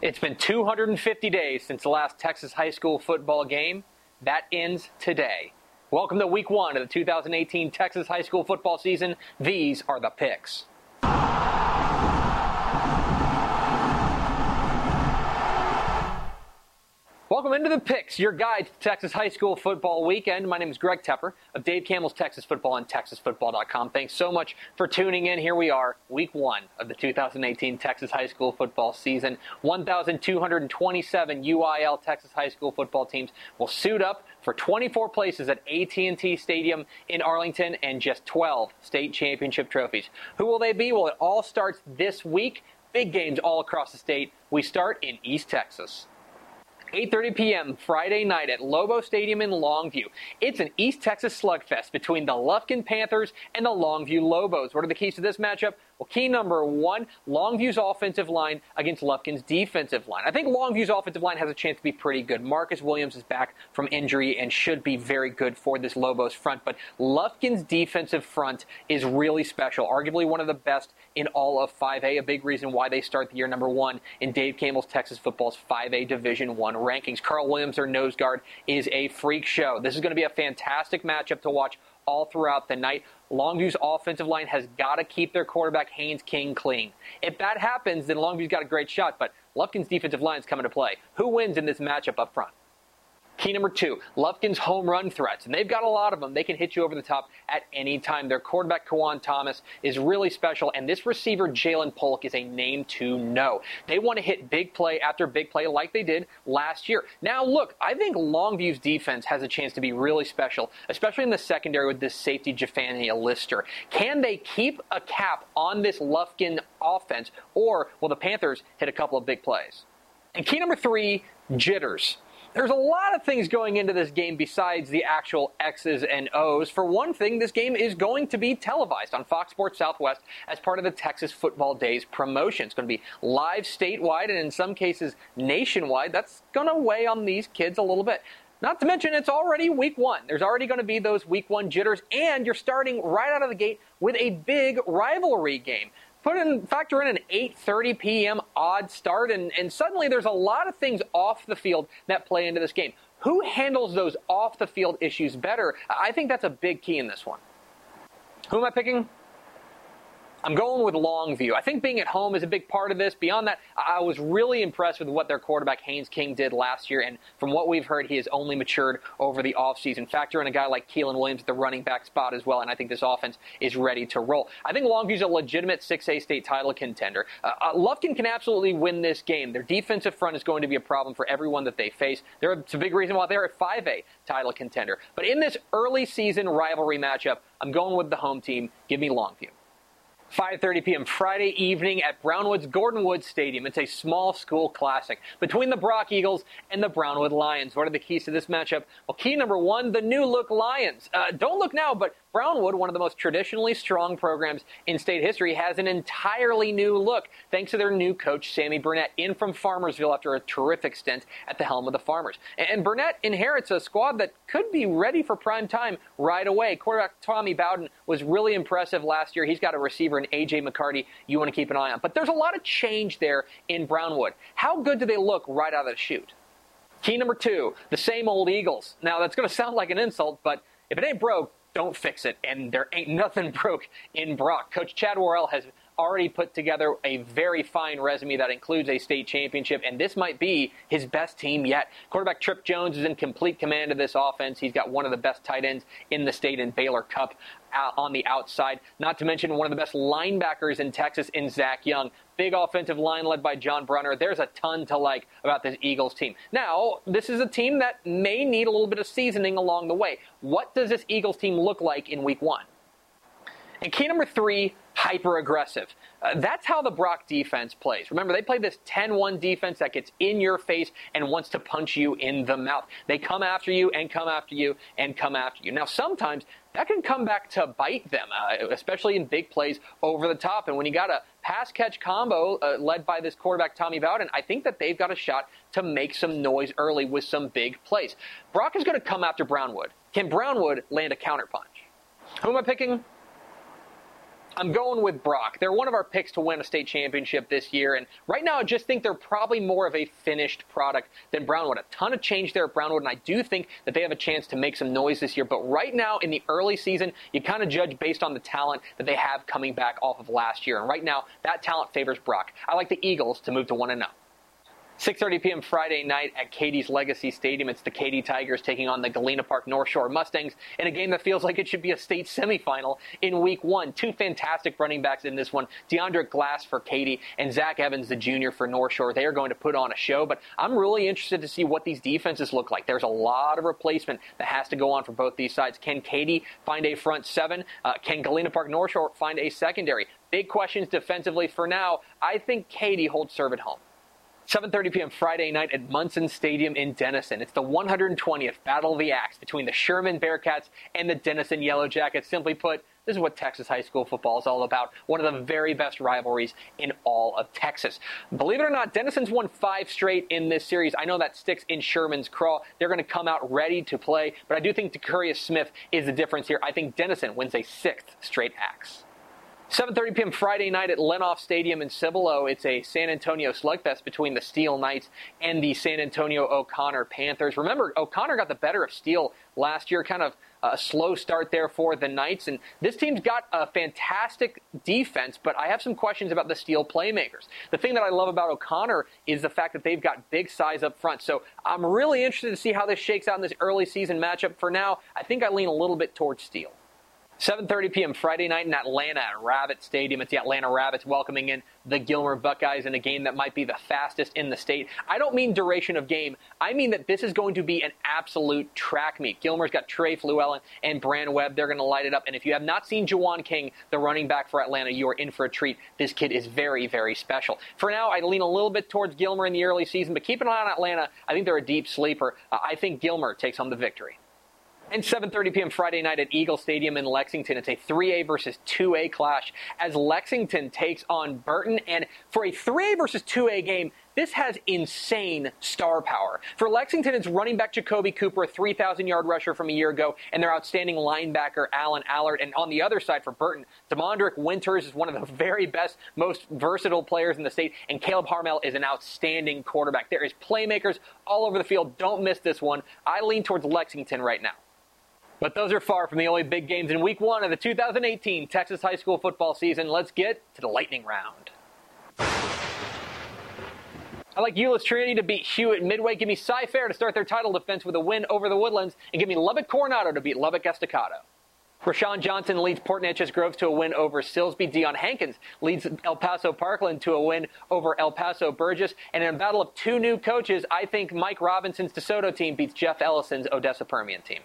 It's been 250 days since the last Texas high school football game. That ends today. Welcome to week one of the 2018 Texas high school football season. These are the picks. Welcome into the picks, your guide to Texas high school football weekend. My name is Greg Tepper of Dave Campbell's Texas Football and TexasFootball.com. Thanks so much for tuning in. Here we are, week one of the 2018 Texas high school football season. 1,227 UIL Texas high school football teams will suit up for 24 places at AT&T Stadium in Arlington and just 12 state championship trophies. Who will they be? Well, it all starts this week. Big games all across the state. We start in East Texas. 8:30 p.m. Friday night at Lobo Stadium in Longview. It's an East Texas slugfest between the Lufkin Panthers and the Longview Lobos. What are the keys to this matchup? Well, key number one, Longview's offensive line against Lufkin's defensive line. I think Longview's offensive line has a chance to be pretty good. Marcus Williams is back from injury and should be very good for this Lobos front, but Lufkin's defensive front is really special, arguably one of the best in all of 5A, a big reason why they start the year number one in Dave Campbell's Texas football's 5A Division One rankings. Carl Williams, their nose guard, is a freak show. This is going to be a fantastic matchup to watch all throughout the night. Longview's offensive line has got to keep their quarterback Haynes King clean. If that happens, then Longview's got a great shot, but Lufkin's defensive line is coming to play. Who wins in this matchup up front? Key number two, Lufkin's home run threats. And they've got a lot of them. They can hit you over the top at any time. Their quarterback, Kawan Thomas, is really special. And this receiver, Jalen Polk, is a name to know. They want to hit big play after big play like they did last year. Now, look, I think Longview's defense has a chance to be really special, especially in the secondary with this safety, Jafania Lister. Can they keep a cap on this Lufkin offense, or will the Panthers hit a couple of big plays? And key number three, jitters. There's a lot of things going into this game besides the actual X's and O's. For one thing, this game is going to be televised on Fox Sports Southwest as part of the Texas Football Days promotion. It's going to be live statewide and in some cases nationwide. That's going to weigh on these kids a little bit. Not to mention, it's already week one. There's already going to be those week one jitters, and you're starting right out of the gate with a big rivalry game. Put in, factor in an 8:30 p.m. odd start, and, and suddenly there's a lot of things off the field that play into this game. Who handles those off the field issues better? I think that's a big key in this one. Who am I picking? I'm going with Longview. I think being at home is a big part of this. Beyond that, I was really impressed with what their quarterback Haynes King did last year, and from what we've heard, he has only matured over the offseason. Factor in a guy like Keelan Williams at the running back spot as well, and I think this offense is ready to roll. I think Longview's a legitimate 6A state title contender. Uh, uh, Lufkin can absolutely win this game. Their defensive front is going to be a problem for everyone that they face. They're, a big reason why they're a 5A title contender. But in this early season rivalry matchup, I'm going with the home team. Give me Longview. 5:30 p.m. Friday evening at Brownwood's Gordon Woods Stadium. It's a small school classic between the Brock Eagles and the Brownwood Lions. What are the keys to this matchup? Well, key number one: the new look Lions. Uh, don't look now, but Brownwood, one of the most traditionally strong programs in state history, has an entirely new look thanks to their new coach, Sammy Burnett, in from Farmersville after a terrific stint at the helm of the Farmers. And Burnett inherits a squad that could be ready for prime time right away. Quarterback Tommy Bowden was really impressive last year. He's got a receiver in A.J. McCarty you want to keep an eye on. But there's a lot of change there in Brownwood. How good do they look right out of the chute? Key number two, the same old Eagles. Now, that's going to sound like an insult, but if it ain't broke, don't fix it. And there ain't nothing (laughs) broke in Brock. Coach Chad Worrell has already put together a very fine resume that includes a state championship, and this might be his best team yet. Quarterback Trip Jones is in complete command of this offense. He's got one of the best tight ends in the state in Baylor Cupp uh, on the outside. Not to mention one of the best linebackers in Texas in Zach Young. Big offensive line led by John Brunner. There's a ton to like about this Eagles team. Now, this is a team that may need a little bit of seasoning along the way. What does this Eagles team look like in week one? And key number three, hyper aggressive. Uh, that's how the Brock defense plays. Remember, they play this 10 1 defense that gets in your face and wants to punch you in the mouth. They come after you and come after you and come after you. Now, sometimes that can come back to bite them, uh, especially in big plays over the top. And when you got a pass catch combo uh, led by this quarterback, Tommy Bowden, I think that they've got a shot to make some noise early with some big plays. Brock is going to come after Brownwood. Can Brownwood land a counterpunch? Who am I picking? I'm going with Brock. They're one of our picks to win a state championship this year, and right now I just think they're probably more of a finished product than Brownwood. A ton of change there at Brownwood, and I do think that they have a chance to make some noise this year. But right now, in the early season, you kind of judge based on the talent that they have coming back off of last year. And right now, that talent favors Brock. I like the Eagles to move to 1 0. 6:30 p.m. Friday night at Katy's Legacy Stadium. It's the Katy Tigers taking on the Galena Park North Shore Mustangs in a game that feels like it should be a state semifinal in Week One. Two fantastic running backs in this one: Deandre Glass for Katy and Zach Evans, the junior for North Shore. They are going to put on a show, but I'm really interested to see what these defenses look like. There's a lot of replacement that has to go on for both these sides. Can Katy find a front seven? Uh, can Galena Park North Shore find a secondary? Big questions defensively for now. I think Katy holds serve at home. 7:30 p.m. Friday night at Munson Stadium in Denison. It's the 120th Battle of the Axe between the Sherman Bearcats and the Denison Yellow Jackets. Simply put, this is what Texas high school football is all about. One of the very best rivalries in all of Texas. Believe it or not, Denison's won five straight in this series. I know that sticks in Sherman's craw. They're going to come out ready to play, but I do think Decurious Smith is the difference here. I think Denison wins a sixth straight axe. 7:30 p.m. Friday night at Lehnhoff Stadium in Cibolo. It's a San Antonio slugfest between the Steele Knights and the San Antonio O'Connor Panthers. Remember, O'Connor got the better of Steele last year, kind of a slow start there for the Knights. And this team's got a fantastic defense, but I have some questions about the Steele playmakers. The thing that I love about O'Connor is the fact that they've got big size up front. So I'm really interested to see how this shakes out in this early season matchup. For now, I think I lean a little bit towards Steele. 7:30 p.m. Friday night in Atlanta at Rabbit Stadium. It's the Atlanta Rabbits welcoming in the Gilmer Buckeyes in a game that might be the fastest in the state. I don't mean duration of game. I mean that this is going to be an absolute track meet. Gilmer's got Trey Fluellen and Brand Webb. They're going to light it up. And if you have not seen Jawan King, the running back for Atlanta, you are in for a treat. This kid is very, very special. For now, I lean a little bit towards Gilmer in the early season, but keep an eye on Atlanta. I think they're a deep sleeper. Uh, I think Gilmer takes home the victory and 7:30 p.m. Friday night at Eagle Stadium in Lexington. It's a 3A versus 2A clash as Lexington takes on Burton. And for a 3A versus 2A game, this has insane star power. For Lexington, it's running back Jacoby Cooper, a 3,000 yard rusher from a year ago, and their outstanding linebacker, Alan Allard. And on the other side for Burton, Demondrick Winters is one of the (laughs) very best, most versatile players in the state, and Caleb Harmel is an outstanding quarterback. There is playmakers all over the field. Don't miss this one. I lean towards Lexington right now. But those are far from the only big games in week one of the 2018 Texas high school football season. Let's get to the lightning round. I like Euless Trinity to beat Hewitt Midway. Give me Cy Fair to start their title defense with a win over the Woodlands. And give me Lubbock Coronado to beat Lubbock Estacado. Rashawn Johnson leads Port Neches Groves to a win over Silsbee. Dion Hankins leads El Paso Parkland to a win over El Paso Burgess. And in a battle of two new coaches, I think Mike Robinson's DeSoto team beats Jeff Ellison's Odessa Permian team.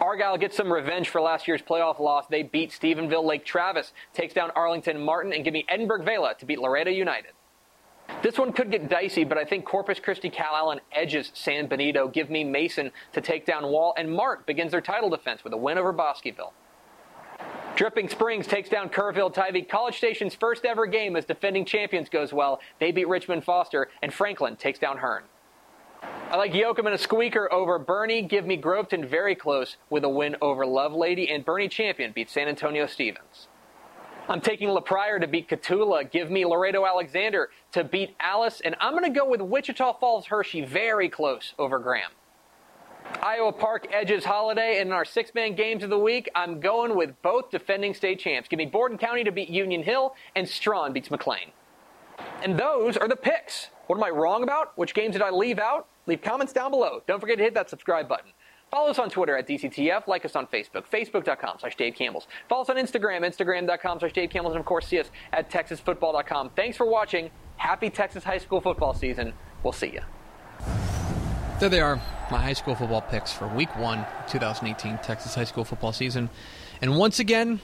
Argyle gets some revenge for last year's playoff loss. They beat Stephenville Lake Travis, takes down Arlington Martin, and give me Edinburg Vela to beat Laredo United. This one could get dicey, but I think Corpus Christi Calallen edges San Benito. Give me Mason to take down Wall, and Mart begins their title defense with a win over Bosqueville. Dripping Springs takes down Kerrville Tivy. College Station's first ever game as defending champions goes well. They beat Richmond Foster, and Franklin takes down Hearne. I like Yoakum and a squeaker over Boerne. Give me Groveton very close with a win over Lovelady. and Boerne Champion beats San Antonio Stevens. I'm taking La Pryor to beat Cotulla. Give me Laredo Alexander to beat Alice, and I'm going to go with Wichita Falls Hirschi very close over Graham. Iowa Park edges Holliday, and in our six man games of the week, I'm going with both defending state champs. Give me Borden County to beat Union Hill, and Strawn beats McLean. And those are the picks. What am I wrong about? Which games did I leave out? Leave comments down below. Don't forget to hit that subscribe button. Follow us on Twitter at DCTF. Like us on Facebook, facebook.com slash Dave Campbell's. Follow us on Instagram, instagram.com slash Dave Campbell's. And of course, see us at texasfootball.com. Thanks for watching. Happy Texas high school football season. We'll see you. There they are, my high school football picks for Week One, 2018 Texas high school football season. And once again,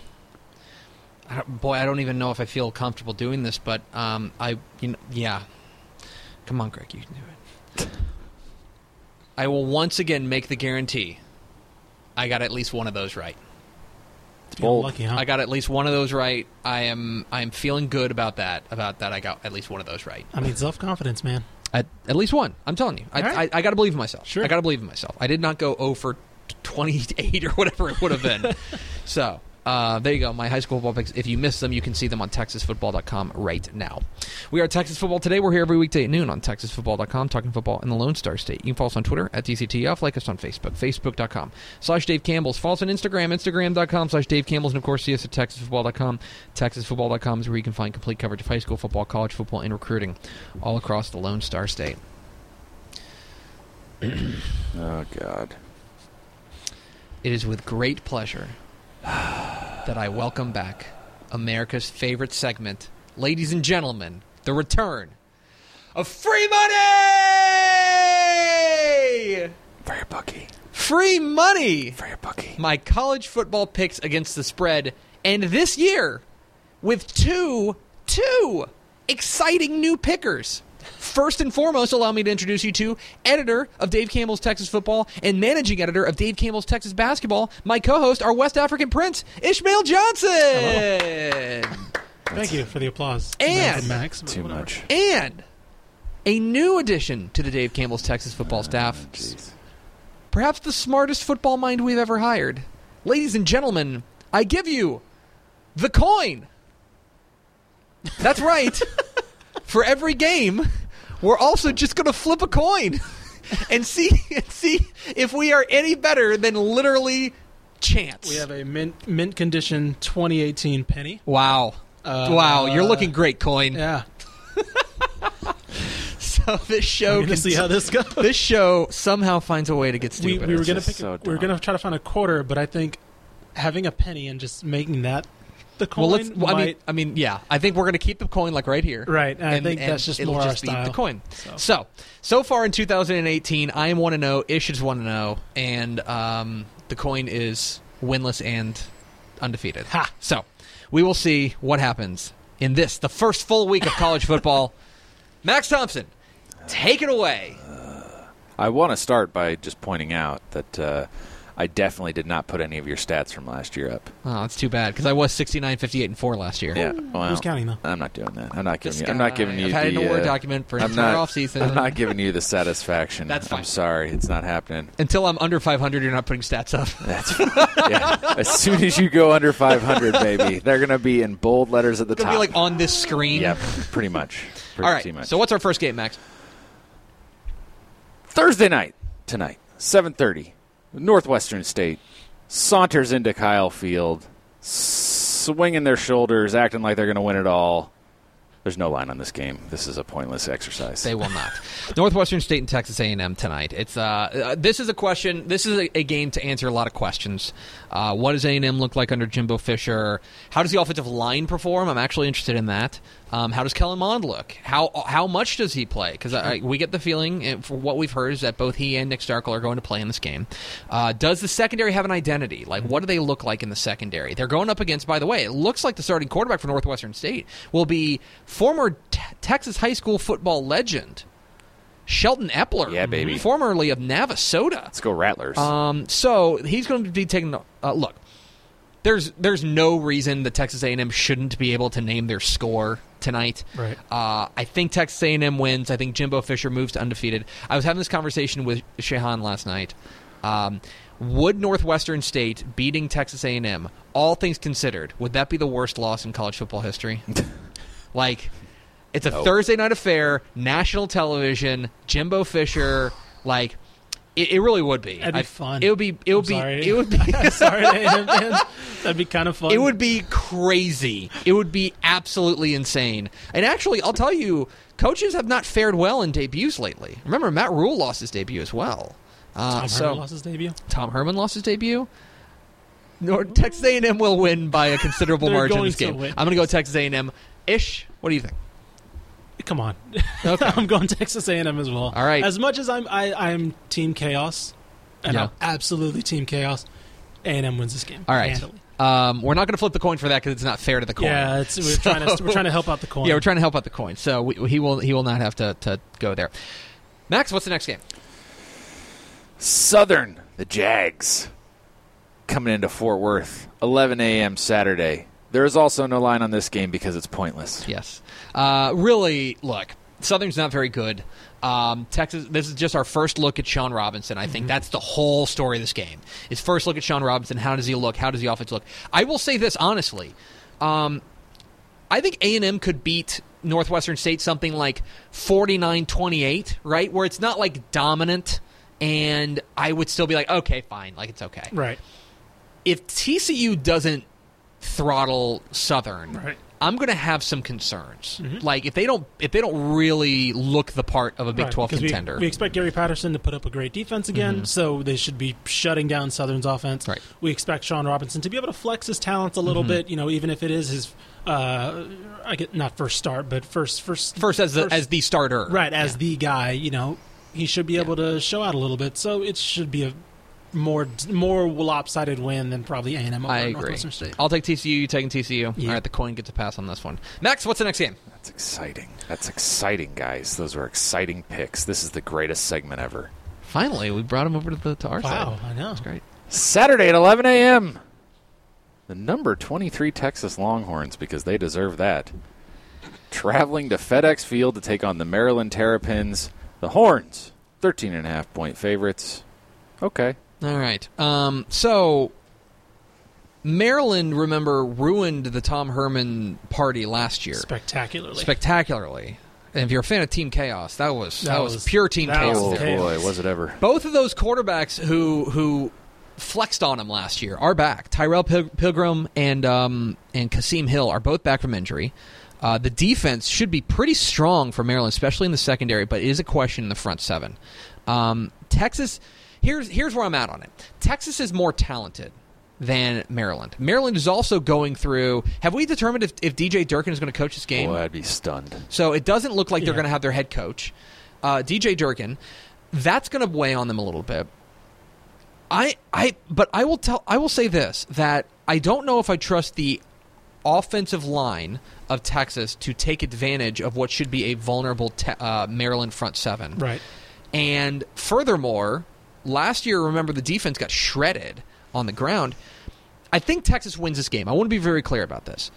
I boy, I don't even know if I feel comfortable doing this, but um, I, you know, yeah, come on, Greg, you can do it. I will once again make the guarantee. I got at least one of those right. You're bold. lucky, huh? I got at least one of those right. I am I am feeling good about that. About that, I got at least one of those right. I mean, self confidence, man. At, at least one. I'm telling you. I, All right. I, I got to believe in myself. Sure. I got to believe in myself. I did not go 0 for 28 or whatever it would have been. (laughs) so, uh, there you go. My high school football picks. If you miss them, you can see them on TexasFootball.com right now. We are Texas Football Today. We're here every weekday at noon on TexasFootball.com, talking football in the Lone Star State. You can follow us on Twitter at DCTF. Like us on Facebook, Facebook.com slash Dave Campbell's. Follow us on Instagram, Instagram.com slash Dave Campbell's. And, of course, see us at TexasFootball.com. TexasFootball.com is where you can find complete coverage of high school football, college football, and recruiting all across the Lone Star State. (clears throat) Oh God. It is with great pleasure (sighs) that I welcome back America's favorite segment, ladies and gentlemen, the return of free money! Very bucky. Free money! Very bucky. My college football picks against the spread, and this year with two, two exciting new pickers. First and foremost, allow me to introduce you to editor of Dave Campbell's Texas Football and managing editor of Dave Campbell's Texas Basketball, my co-host, our West African prince, Ishmael Johnson. Thank you for the applause. And- Max, but Too whatever. much. And a new addition to the Dave Campbell's Texas football ah, staff. Jeez. Perhaps the smartest football mind we've ever hired. Ladies and gentlemen, I give you the coin. That's right. (laughs) For every game, we're also just going to flip a coin (laughs) and see and see if we are any better than literally chance. We have a mint, mint condition 2018 penny. wow. Uh, wow, you're looking great, coin. Yeah. (laughs) So this show We're can see how this (laughs) goes. this show somehow finds a way to get stupid. we were gonna pick. so a, we were gonna try to find a quarter, but I think having a penny and just making that the coin well, let's. Well, I mean, might- I mean, yeah. I think we're going to keep the coin like right here, Right, and I think that's just it'll more our just be style. the coin. So. So, so far in 2018, I am one to zero. Ish is one to zero, and um, the coin is winless and undefeated. Ha! So, we will see what happens in this, the first full week of college football. (laughs) Max Thompson, take it away. I want to start by just pointing out that uh, I definitely did not put any of your stats from last year up. Oh, that's too bad because I was 69, 58, and four last year. Yeah, well, Who's counting though? I'm not doing that. I'm not giving This you. I'm not giving you. I've had it the in a Word uh, document for an I'm entire not, offseason. I'm not giving you the satisfaction. (laughs) That's fine. I'm sorry, it's not happening. Until I'm under 500, you're not putting stats up. That's (laughs) yeah. As soon as you go under 500, baby, they're gonna be in bold letters at the It's top. be like on this screen. Yep, pretty much. (laughs) Pretty All right. much. So what's our first game, Max? Thursday night tonight, 7:30. Northwestern State saunters into Kyle Field, swinging their shoulders, acting like they're going to win it all. There's no line on this game. This is a pointless exercise. They will not. (laughs) Northwestern State and Texas A&M tonight. It's uh, uh, this is a question. This is a, a game to answer a lot of questions. Uh, what does A&M look like under Jimbo Fisher? How does the offensive line perform? I'm actually interested in that. Um, how does Kellen Mond look? How how much does he play? Because we get the feeling, uh, for what we've heard, is that both he and Nick Starkel are going to play in this game. Uh, does the secondary have an identity? Like, what do they look like in the secondary? They're going up against. By the way, it looks like the starting quarterback for Northwestern State will be former t- Texas high school football legend. Shelton Eppler, Yeah, baby. formerly of Navasota. Let's go Rattlers. Um, so he's going to be taking. Uh, look, there's there's no reason that Texas A&M shouldn't be able to name their score tonight. Right. Uh, I think Texas A&M wins. I think Jimbo Fisher moves to undefeated. I was having this conversation with Shehan last night. Um, would Northwestern State beating Texas A&M, all things considered, would that be the worst loss in college football history? (laughs) like, it's a No. Thursday night affair, national television, Jimbo Fisher, like. It, it really would be. That'd be I- fun. It would be. It would I'm be. sorry. It would be. (laughs) Sorry, A&M. That'd be kind of fun. It would be crazy. It would be absolutely insane. And actually, I'll tell you, coaches have not fared well in debuts lately. Remember, Matt Rhule lost his debut as well. Uh, Tom so Herman lost his debut. Tom Herman lost his debut. Nor- Texas A&M will win by a considerable margin in going this to game. win. I'm going to go Texas A&M ish. What do you think? Come on, Okay. (laughs) I'm going Texas A&M as well. All right. As much as I'm, I, I'm Team Chaos, and Yeah. I'm absolutely Team Chaos. A&M wins this game. All right. handily. Um, we're not going to flip the coin for that because it's not fair to the coin. Yeah, it's, we're trying to we're trying to help out the coin. Yeah, we're trying to help out the coin. So we, he will he will not have to, to go there. Max, what's the next game? Southern, the Jags, coming into Fort Worth, 11 a.m. Saturday. There is also no line on this game because it's pointless. Yes. Uh, really, look, Southern's not very good. Um, Texas. This is just our first look at Shawn Robinson. I think that's the whole story of this game. Is first look at Shawn Robinson. How does he look? How does the offense look? I will say this honestly. Um, I think A and M could beat Northwestern State something like 49-28, right? Where it's not like dominant, and I would still be like, okay, fine, like it's okay. right. If TCU doesn't throttle Southern, Right. I'm going to have some concerns. Like if they don't if they don't really look the part of a Big Right, 12 because we- contender. We, expect Gary Patterson to put up a great defense again, so they should be shutting down Southern's offense. Right. We expect Shawn Robinson to be able to flex his talents a little Mm-hmm. bit, you know, even if it is his, uh, I get not first start, but first first First as the, first- as the starter. right as Yeah. the guy. You know, he should be able to show out a little bit. So it should be a more more lopsided win than probably A and M over I agree. Northwestern State. I'll take TCU. You taking TCU? Yeah. All right, the coin gets a pass on this one. Max, what's the next game? That's exciting. That's exciting, guys. Those were exciting picks. This is the greatest segment ever. Finally, we brought him over to the to our Wow, side. I know. It's great. Saturday at 11 a.m. The number 23 Texas Longhorns, because they deserve that. Traveling to FedEx Field to take on the Maryland Terrapins. The Horns, 13 and a half point favorites. Okay. All right. Um, so Maryland, remember, ruined the Tom Herman party last year Spectacularly. spectacularly. And if you're a fan of Team Chaos, that was that, That was, was- pure Team that Chaos. was Oh, there. boy, was it ever. Both of those quarterbacks who who flexed on him last year are back. Tyrell Pil- Pilgrim and um, and Kasim Hill are both back from injury. Uh, the defense should be pretty strong for Maryland, especially in the secondary, but it is a question in the front seven. Um, Texas, here's here's where I'm at on it. Texas is more talented than Maryland. Maryland is also going through. Have we determined if, if DJ Durkin is going to coach this game? Boy, I'd be stunned. So it doesn't look like they're going to have their head coach, uh, DJ Durkin. That's going to weigh on them a little bit. I, I, but I will tell. I will say this: that I don't know if I trust the offensive line of Texas to take advantage of what should be a vulnerable te- uh, Maryland front seven. Right. And furthermore, last year, remember the defense got shredded on the ground. I think Texas wins this game. I want to be very clear about this.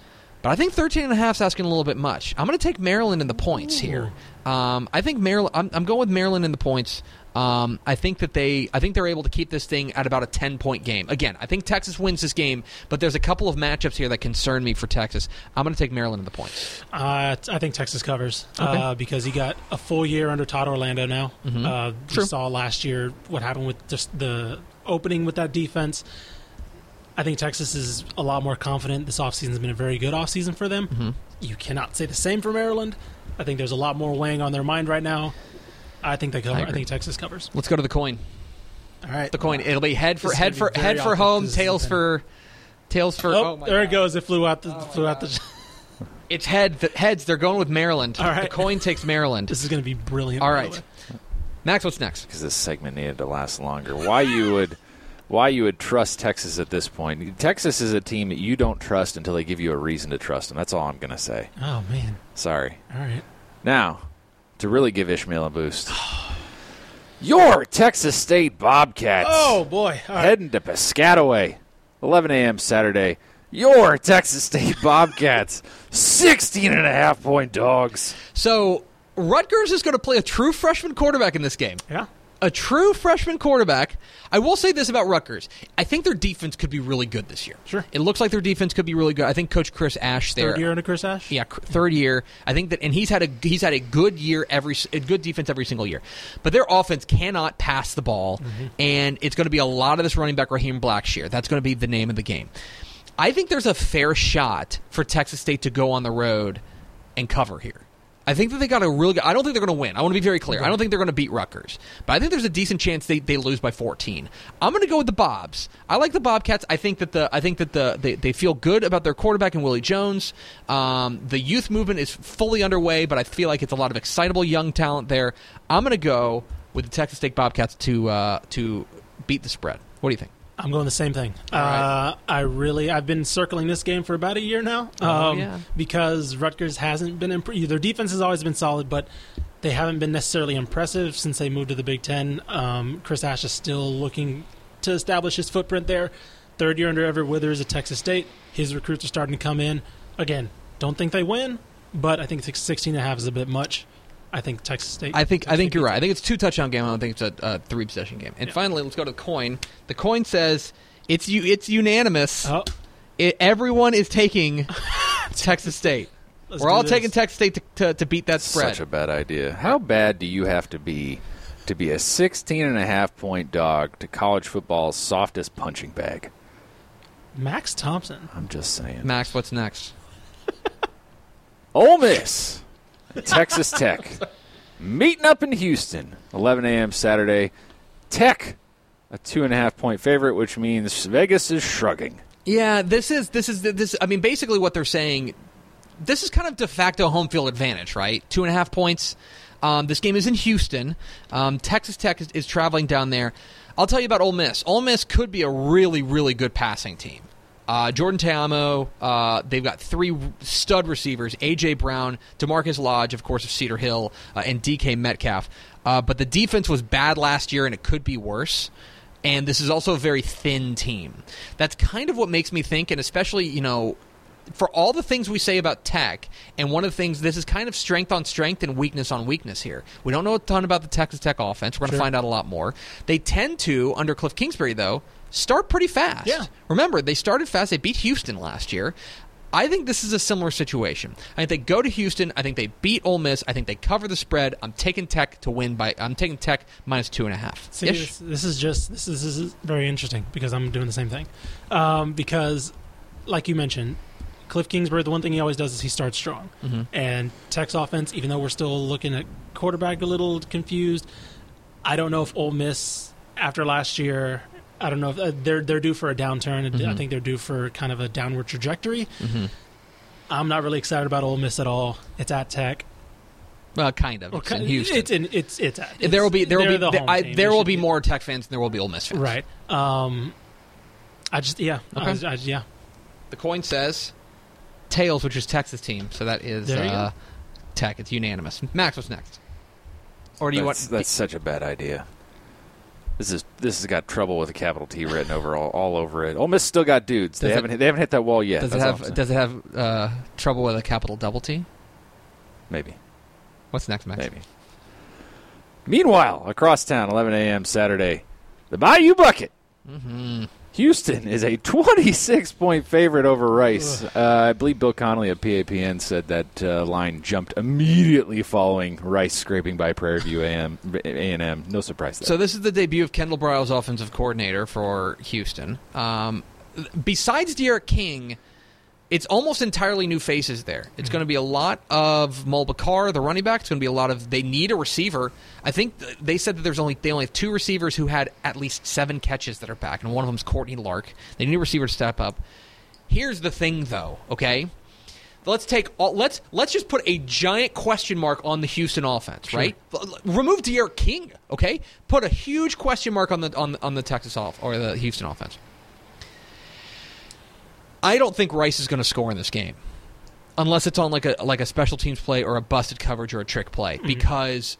But I think 13 and a half is asking a little bit much. I'm going to take Maryland in the points here. Um, I think Maryland. I'm, I'm going with Maryland in the points. Um, I think that they. I think they're able to keep this thing at about a 10 point game. Again, I think Texas wins this game, but there's a couple of matchups here that concern me for Texas. I'm going to take Maryland in the points. Uh, I think Texas covers Okay. uh, because he got a full year under Todd Orlando now. Mhm. Uh, True. We saw last year what happened with just the opening with that defense. I think Texas is a lot more confident. This offseason has been a very good offseason for them. Mhm. You cannot say the same for Maryland. I think there's a lot more weighing on their mind right now. I think they cover. I, agree. think Texas covers. Let's go to the coin. All right. The coin. It'll be head for head for head for awkward. home, tails for tails for. Oh, my there it goes. It flew out. The, oh flew out the. It's head. The heads. They're going with Maryland. All right. The coin takes Maryland. This is going to be brilliant. All by the right. way. Max, what's next? because this segment needed to last longer. Why you would, why you would trust Texas at this point? Texas is a team that you don't trust until they give you a reason to trust them. That's all I'm going to say. Oh man. Sorry. All right. Now, to really give Ishmael a boost, your Texas State Bobcats Oh boy. All right. heading to Piscataway, 11 a.m. Saturday. Your Texas State (laughs) Bobcats, 16 and a half point dogs. So Rutgers is going to play a true freshman quarterback in this game. Yeah. A true freshman quarterback. I will say this about Rutgers. I think their defense could be really good this year. Sure. It looks like their defense could be really good. I think Coach Chris Ash there. Third year under Chris Ash. Yeah, third year. I think that, and he's had a he's had a good year every a good defense every single year, but their offense cannot pass the ball, mm-hmm. and it's going to be a lot of this running back Raheem Blackshear. That's going to be the name of the game. I think there's a fair shot for Texas State to go on the road and cover here. I think that they got a really good. I don't think they're going to win. I want to be very clear. I don't think they're going to beat Rutgers, but I think there's a decent chance they, they lose by 14. I'm going to go with the Bobs. I like the Bobcats. I think that the I think that the they, they feel good about their quarterback and Willie Jones. Um, the youth movement is fully underway, but I feel like it's a lot of excitable young talent there. I'm going to go with the Texas State Bobcats to uh, to beat the spread. What do you think? I'm going the same thing. Right. Uh, I really, I've been circling this game for about a year now. Oh, um, yeah. Because Rutgers hasn't been imp- their defense has always been solid, but they haven't been necessarily impressive since they moved to the Big Ten. Um, Chris Ash is still looking to establish his footprint there. Third year under Everett Withers at Texas State. His recruits are starting to come in. Again, don't think they win, but I think 16 and a half is a bit much. I think Texas State. I think I think State you're right. I think it's a two touchdown game. I don't think it's a, a three possession game. And Yeah. finally, let's go to the coin. The coin says it's you. It's unanimous. Oh, It, everyone is taking (laughs) Texas State. let's We're all this. taking Texas State to, to, to beat that spread. Such a bad idea. How bad do you have to be to be a 16 and a half point dog to college football's softest punching bag? Max Thompson. I'm just saying. Max, what's next? Ole Miss, Texas Tech, meeting up in Houston, 11 a.m. Saturday. Tech, a two and a half point favorite, which means Vegas is shrugging. Yeah, this is this is this. I mean, basically, what they're saying. This is kind of de facto home field advantage, right? Two and a half points. Um, this game is in Houston. Um, Texas Tech is, is traveling down there. I'll tell you about Ole Miss. Ole Miss could be a really, really good passing team. Uh, Jordan Ta'amu, uh, they've got three stud receivers: AJ Brown, DaMarkus Lodge, of course, of Cedar Hill, uh, and DK Metcalf. Uh, but the defense was bad last year, and it could be worse and this is also a very thin team. That's kind of what makes me think, and especially, you know, for all the things we say about Tech, and one of the things, this is kind of strength on strength and weakness on weakness here. We don't know a ton about the Texas Tech offense. We're going to Sure. find out a lot more. They tend to, under Cliff Kingsbury, though, start pretty fast. Yeah. Remember, they started fast. They beat Houston last year. I think this is a similar situation. I think they go to Houston. I think they beat Ole Miss. I think they cover the spread. I'm taking Tech to win by. I'm taking Tech minus two and a half. See, this, this is just this is, this is very interesting because I'm doing the same thing. Um, because, like you mentioned, Cliff Kingsbury, the one thing he always does is he starts strong. Mm-hmm. And Tech's offense, even though we're still looking at quarterback a little confused, I don't know if Ole Miss after last year. I don't know if uh, they're they're due for a downturn. I Mhm. think they're due for kind of a downward trajectory. Mm-hmm. I'm not really excited about Ole Miss at all. It's at Tech. Well, kind of. Or It's kind in Houston. It's in it's it's at. there will be there will be the there, I, there will should be more Tech fans than there will be Ole Miss fans. Right. Um, I just yeah. I, Okay. I- yeah. The coin says tails, which is Texas team, so that is uh, Tech. It's unanimous. Max, what's next? Or do you that's, want? that's such a bad idea. This is this has got trouble with a capital T written over all, all over it. Ole Miss still got dudes. They it- haven't hit- they haven't hit that wall yet. Does it That's I'm have. Does it have uh, trouble with a capital double T? maybe What's next, Max? maybe. Meanwhile, across town, 11 a.m. Saturday, the Bayou Bucket. Mm-hmm. Houston is a 26 point favorite over Rice. Uh, I believe Bill Connelly of PAPN said that uh, line jumped immediately following Rice scraping by Prairie View AM, A&M. No surprise there. So this is the debut of Kendall Briles, offensive coordinator for Houston. Um, besides D'Eriq King, it's almost entirely new faces there. It's mm-hmm. going to be a lot of Mulbah Car, the running back. It's going to be a lot of they need a receiver. I think th- they said that there's only they only have two receivers who had at least seven catches that are back, and one of them is Courtney Lark. They need a receiver to step up. Here's the thing, though. Okay, let's take all, let's let's just put a giant question mark on the Houston offense, right? L- l- Remove D'Eriq King, okay? Put a huge question mark on the on the, on the Texas off or the Houston offense. I don't think Rice is going to score in this game, unless it's on like a like a special teams play or a busted coverage or a trick play, mm-hmm. because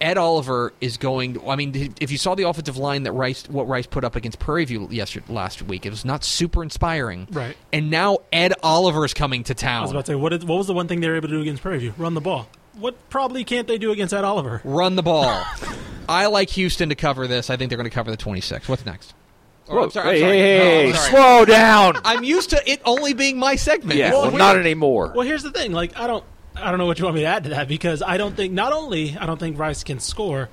Ed Oliver is going. I mean, if you saw the offensive line that Rice what Rice put up against Prairie View yesterday last week, it was not super inspiring. Right. And now Ed Oliver is coming to town. I was about to say, what, is, what was the one thing they were able to do against Prairie View? Run the ball. What probably can't they do against Ed Oliver? Run the ball. (laughs) I like Houston to cover this. I think they're going to cover the 26. What's next? Oh, Whoa, I'm sorry. I'm hey, sorry. hey, No, I'm sorry. slow down. I'm used to it only being my segment. yeah, Well, well, not anymore. Well, here's the thing. Like, I don't, I don't know what you want me to add to that because I don't think. Not only I don't think Rice can score,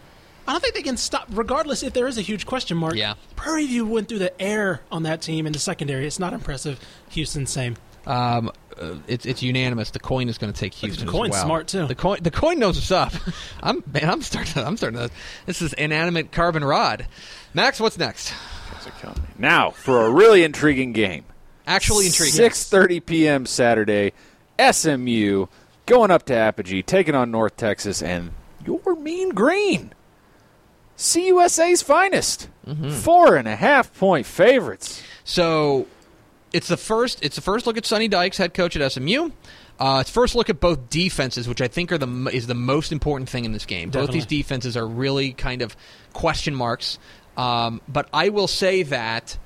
I don't think they can stop. Regardless, if there is a huge question mark. Yeah. Prairie View went through the air on that team in the secondary. It's not impressive. Houston, same. Um, uh, it's it's unanimous. The coin is going to take Houston. as coin's well. smart, too. The coin the coin knows what's up. (laughs) I'm man. I'm starting. To, I'm starting to. This is inanimate carbon rod. Max, what's next? Now for a really intriguing game. Actually intriguing. 6:30 p.m. Saturday, SMU going up to Apogee, taking on North Texas, and your Mean Green, CUSA's finest, four and a half point favorites. So it's the first. It's the first look at Sonny Dykes, head coach at SMU. Uh, it's first look at both defenses, which I think are the is the most important thing in this game. Both these defenses are really kind of question marks. Um, but I will say that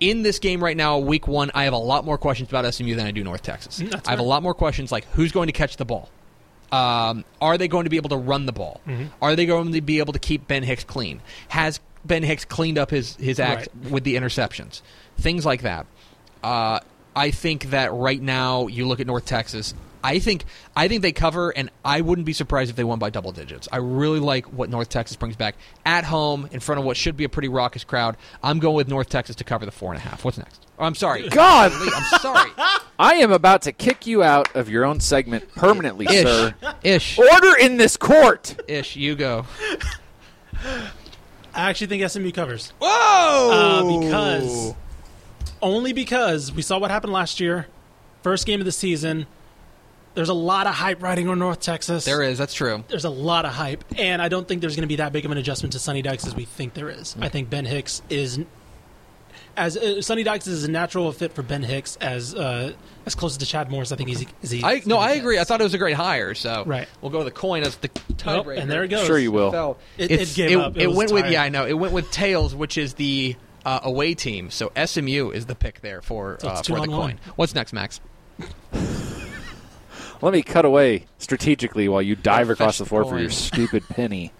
in this game right now, week one, I have a lot more questions about SMU than I do North Texas. Mm, I have a lot more questions like who's going to catch the ball. Um, are they going to be able to run the ball? Mm-hmm. Are they going to be able to keep Ben Hicks clean? Has Ben Hicks cleaned up his his act with the interceptions? Things like that. Uh, I think that right now you look at North Texas. I think I think they cover, and I wouldn't be surprised if they won by double digits. I really like what North Texas brings back at home in front of what should be a pretty raucous crowd. I'm going with North Texas to cover the four and a half. What's next? Oh, I'm sorry. (laughs) God, I'm sorry. (laughs) I am about to kick you out of your own segment permanently, Ish. sir. Ish. Order in this court. Ish. You go. I actually think SMU covers. Whoa! Uh, because only because we saw what happened last year, first game of the season. There's a lot of hype riding on North Texas. there is. That's true. There's a lot of hype, and I don't think there's going to be that big of an adjustment to Sonny Dykes as we think there is. Mm. I think Ben Hicks is as uh, Sonny Dykes is a natural fit for Ben Hicks as uh, as close to Chad Morris. I think he's. Is he, I no, I agree. I thought it was a great hire. So Right. we'll go with the coin as the Oh, and there it goes. Sure, you will. So It- it's- it gave up. It was went with yeah, I know. It went with tails, which is the uh, away team. So SMU is the pick there for So uh, for the on one. coin. What's next, Max? (laughs) Let me cut away strategically while you dive Yeah, across fetch the the floor for your stupid (laughs) penny.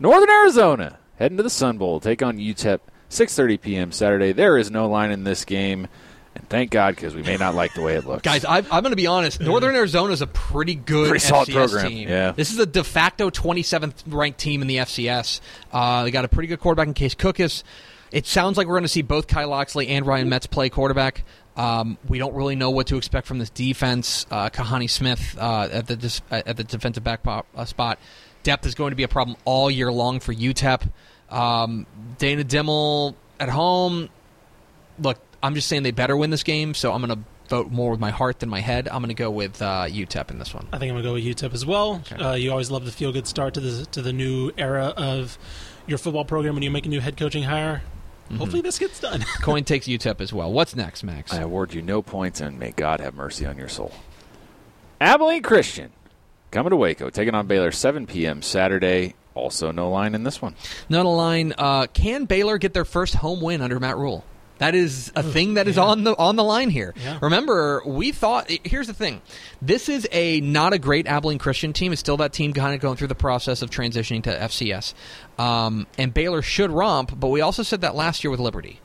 Northern Arizona heading to the Sun Bowl, take on UTEP, 6:30 p.m. Saturday. There is no line in this game, and thank God because we may not like the way it looks. Guys, I, I'm going to be honest. Northern Arizona is a pretty good Pretty solid FCS program, team. yeah. This is a de facto 27th ranked team in the FCS. Uh, they got a pretty good quarterback in Case Cookus. It sounds like we're going to see both Kyle Locksley and Ryan Metz play quarterback. Um, we don't really know what to expect from this defense. Uh, Kahani Smith uh, at the at the defensive back pop, uh, spot. Depth is going to be a problem all year long for UTEP. Um, Dana Dimel at home look, I'm just saying they better win this game, so I'm going to vote more with my heart than my head. I'm going to go with uh, UTEP in this one. I think I'm gonna go with UTEP as well. Okay. Uh, you always love the feel good start to the to the new era of your football program when you make a new head coaching hire. Mm-hmm. Hopefully this gets done. (laughs) Coin takes UTEP as well. What's next, Max? I award you no points, and may God have mercy on your soul. Abilene Christian coming to Waco, taking on Baylor, 7 p.m. Saturday. Also, no line in this one. Not a line. Uh, can Baylor get their first home win under Matt Rhule? That is a thing that is on the on the line here. Yeah. Remember, we thought. Here's the thing: this is a not a great Abilene Christian team. It's still that team kind of going through the process of transitioning to FCS. Um, and Baylor should romp, but we also said that last year with Liberty.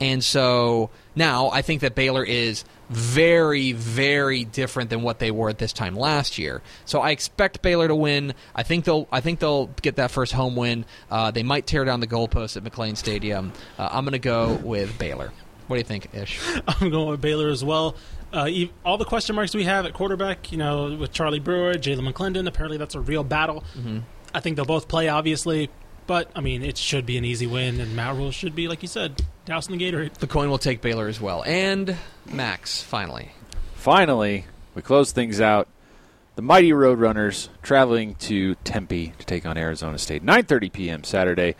And so now I think that Baylor is very, very different than what they were at this time last year. So I expect Baylor to win. I think they'll. I think they'll get that first home win. Uh, they might tear down the goalpost at McLane Stadium. Uh, I'm going to go with Baylor. What do you think, Ish? (laughs) I'm going with Baylor as well. Uh, all the question marks we have at quarterback, you know, with Charlie Brewer, Jalan McClendon, apparently that's a real battle. I think they'll both play, obviously, but I mean, it should be an easy win, and Matt Rhule should be, like you said, dousing the Gatorade. The coin will take Baylor as well. And Max, finally. Finally, we close things out. The mighty Roadrunners traveling to Tempe to take on Arizona State. 9:30 p.m. Saturday.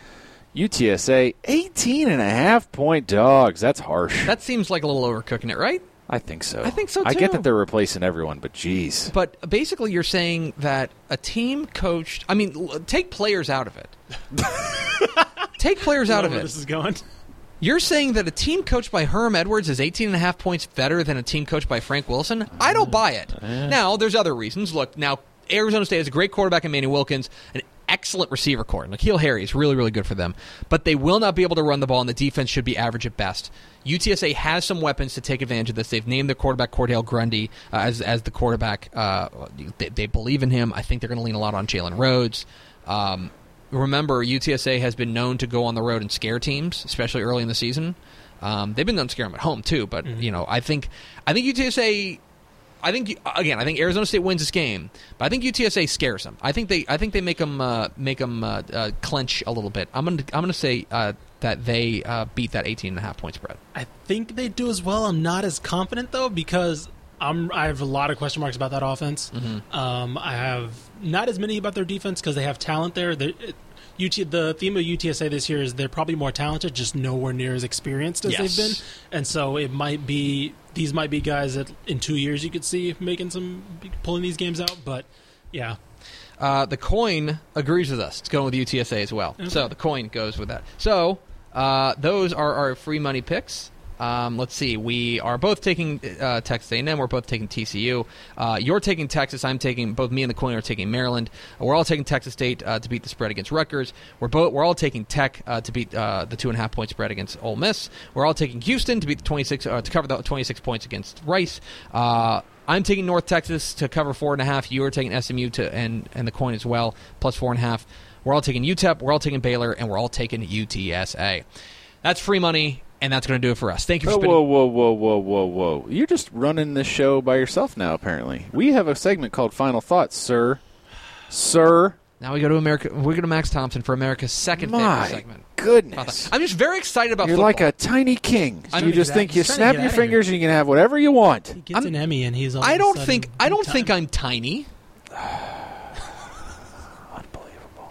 UTSA 18 and a half point dogs. That's harsh. That seems like a little overcooking it, right? I think so. I think so, too. I get that they're replacing everyone, but geez. But basically, you're saying that a team coached. I mean, l- take players out of it. (laughs) take players out of Where it. This is going. You're saying that a team coached by Herm Edwards is 18 and a half points better than a team coached by Frank Wilson? I don't mm. buy it. Eh. Now, there's other reasons. Look, now Arizona State has a great quarterback in Manny Wilkins, an excellent receiver core. N'Keal Harry is really, really good for them. But they will not be able to run the ball, and the defense should be average at best. UTSA has some weapons to take advantage of this. They've named their quarterback Cordale Grundy uh, as as the quarterback. Uh, they, they believe in him. I think they're going to lean a lot on Jalen Rhodes. Um, remember, UTSA has been known to go on the road and scare teams, especially early in the season. Um, they've been known to scare them at home too, but you know, I think I think UTSA. I think again, I think Arizona State wins this game, but I think UTSA scares them. I think they, I think they make them uh, make them uh, uh, clench a little bit. I'm gonna, I'm gonna say uh, that they uh, beat that 18 and a half point spread. I think they do as well. I'm not as confident though because I'm I have a lot of question marks about that offense. Um, I have not as many about their defense because they have talent there. They're- UT, the theme of UTSA this year is they're probably more talented, just nowhere near as experienced as Yes. they've been, and so it might be these might be guys that in two years you could see making some pulling these games out. But yeah, Uh, the coin agrees with us. It's going with UTSA as well. So the coin goes with that. So uh, those are our free money picks. Um, let's see. We are both taking uh, Texas A&M. We're both taking TCU. Uh, you're taking Texas. I'm taking both. Me and the coin are taking Maryland. We're all taking Texas State uh, to beat the spread against Rutgers. We're both. We're all taking Tech uh, to beat uh, the two and a half point spread against Ole Miss. We're all taking Houston to beat the 26 uh, to cover the 26 points against Rice. I'm taking North Texas to cover four and a half. You are taking SMU to and and the coin as well, plus four and a half. We're all taking UTEP. We're all taking Baylor, and we're all taking UTSA. That's free money, and that's going to do it for us. Thank you for Whoa, spending. whoa, whoa, whoa, whoa, whoa, whoa! You're just running this show by yourself now. Apparently, we have a segment called "Final Thoughts," sir. Sir, Now we go to America. We go to Max Thompson for America's second my favorite segment. goodness, I'm just very excited about. you're football. like a tiny king. I'm you just think you he's trying to snap your out of here. fingers and you can have whatever you want. he gets I'm- an Emmy and he's. All I don't sudden think. I don't time. think I'm tiny.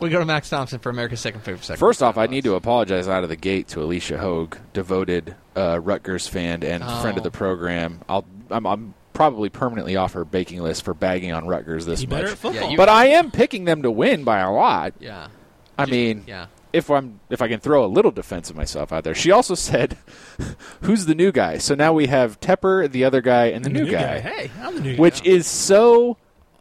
Unbelievable. We go to Max Thompson for America's second favorite segment. First off, I need to apologize out of the gate to Alicia Hogue, devoted uh, Rutgers fan and friend of Oh. the program. I'll, I'm, I'm probably permanently off her baking list for bagging on Rutgers this You much. better at you- but I am picking them to win by a lot. Yeah. I mean, Yeah. if I'm if I can throw a little defense of myself out there. She also said, (laughs) "Who's the new guy?" So now we have Tepper, the other guy, and the, new, guy, Hey, I'm the new guy. which is so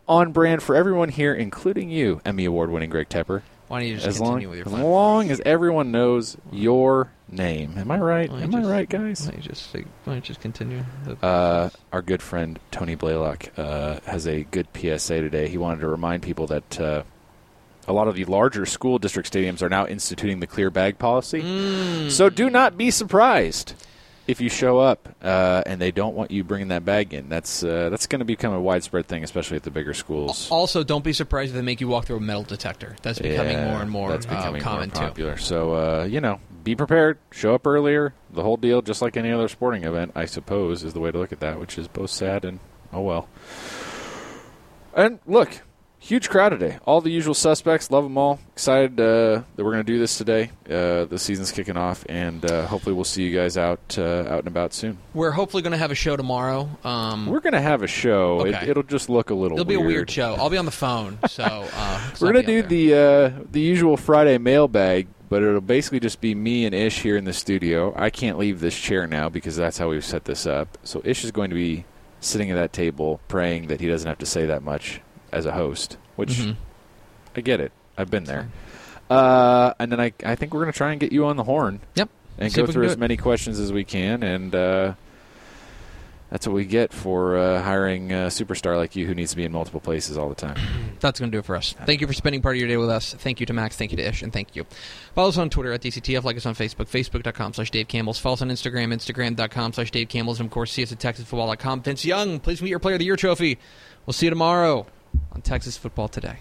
on brand for everyone here, including you, Emmy award-winning Greg Tepper. Why don't you just As long, continue with your as long as everyone knows your name. Am I right? Am you I right, guys? Why don't you just, why don't you just continue? Uh, our good friend Tony Blaylock uh, has a good PSA today. He wanted to remind people that uh, a lot of the larger school district stadiums are now instituting the clear bag policy. Mm. So do not be surprised if you show up uh, and they don't want you bringing that bag in. That's uh, that's going to become a widespread thing, especially at the bigger schools. also, don't be surprised if they make you walk through a metal detector. That's becoming Yeah, more and more That's uh, common more too. So uh, you know, be prepared. Show up earlier. The whole deal, just like any other sporting event, I suppose, is the way to look at that. Which is both sad and oh well. And look, huge crowd today. All the usual suspects. Love them all. Excited uh, that we're going to do this today. Uh, the season's kicking off, and uh, hopefully we'll see you guys out uh, out and about soon. We're hopefully going to have a show tomorrow. Um, We're going to have a show. Okay. It, it'll just look a little. Weird. It'll be a weird. weird show. I'll be on the phone, (laughs) so uh, We're gonna do the uh, the usual Friday mailbag, but it'll basically just be me and Ish here in the studio. I can't leave this chair now because that's how we've set this up. So Ish is going to be sitting at that table, praying that he doesn't have to say that much as a host. Which Mhm. I get it. I've been there. Uh, and then I I think we're gonna try and get you on the horn. Yep. And See go through as it. many questions as we can, and uh, that's what we get for uh, hiring a superstar like you who needs to be in multiple places all the time. (clears throat) That's going to do it for us. Thank you for spending part of your day with us. Thank you to Max. Thank you to Ish. And thank you. Follow us on Twitter at DCTF. Like us on Facebook. Facebook.com slash Dave Campbell's. Follow us on Instagram. Instagram.com slash Dave Campbell's. And, of course, see us at TexasFootball.com. Vince Young, please meet your Player of the Year trophy. We'll see you tomorrow on Texas Football Today.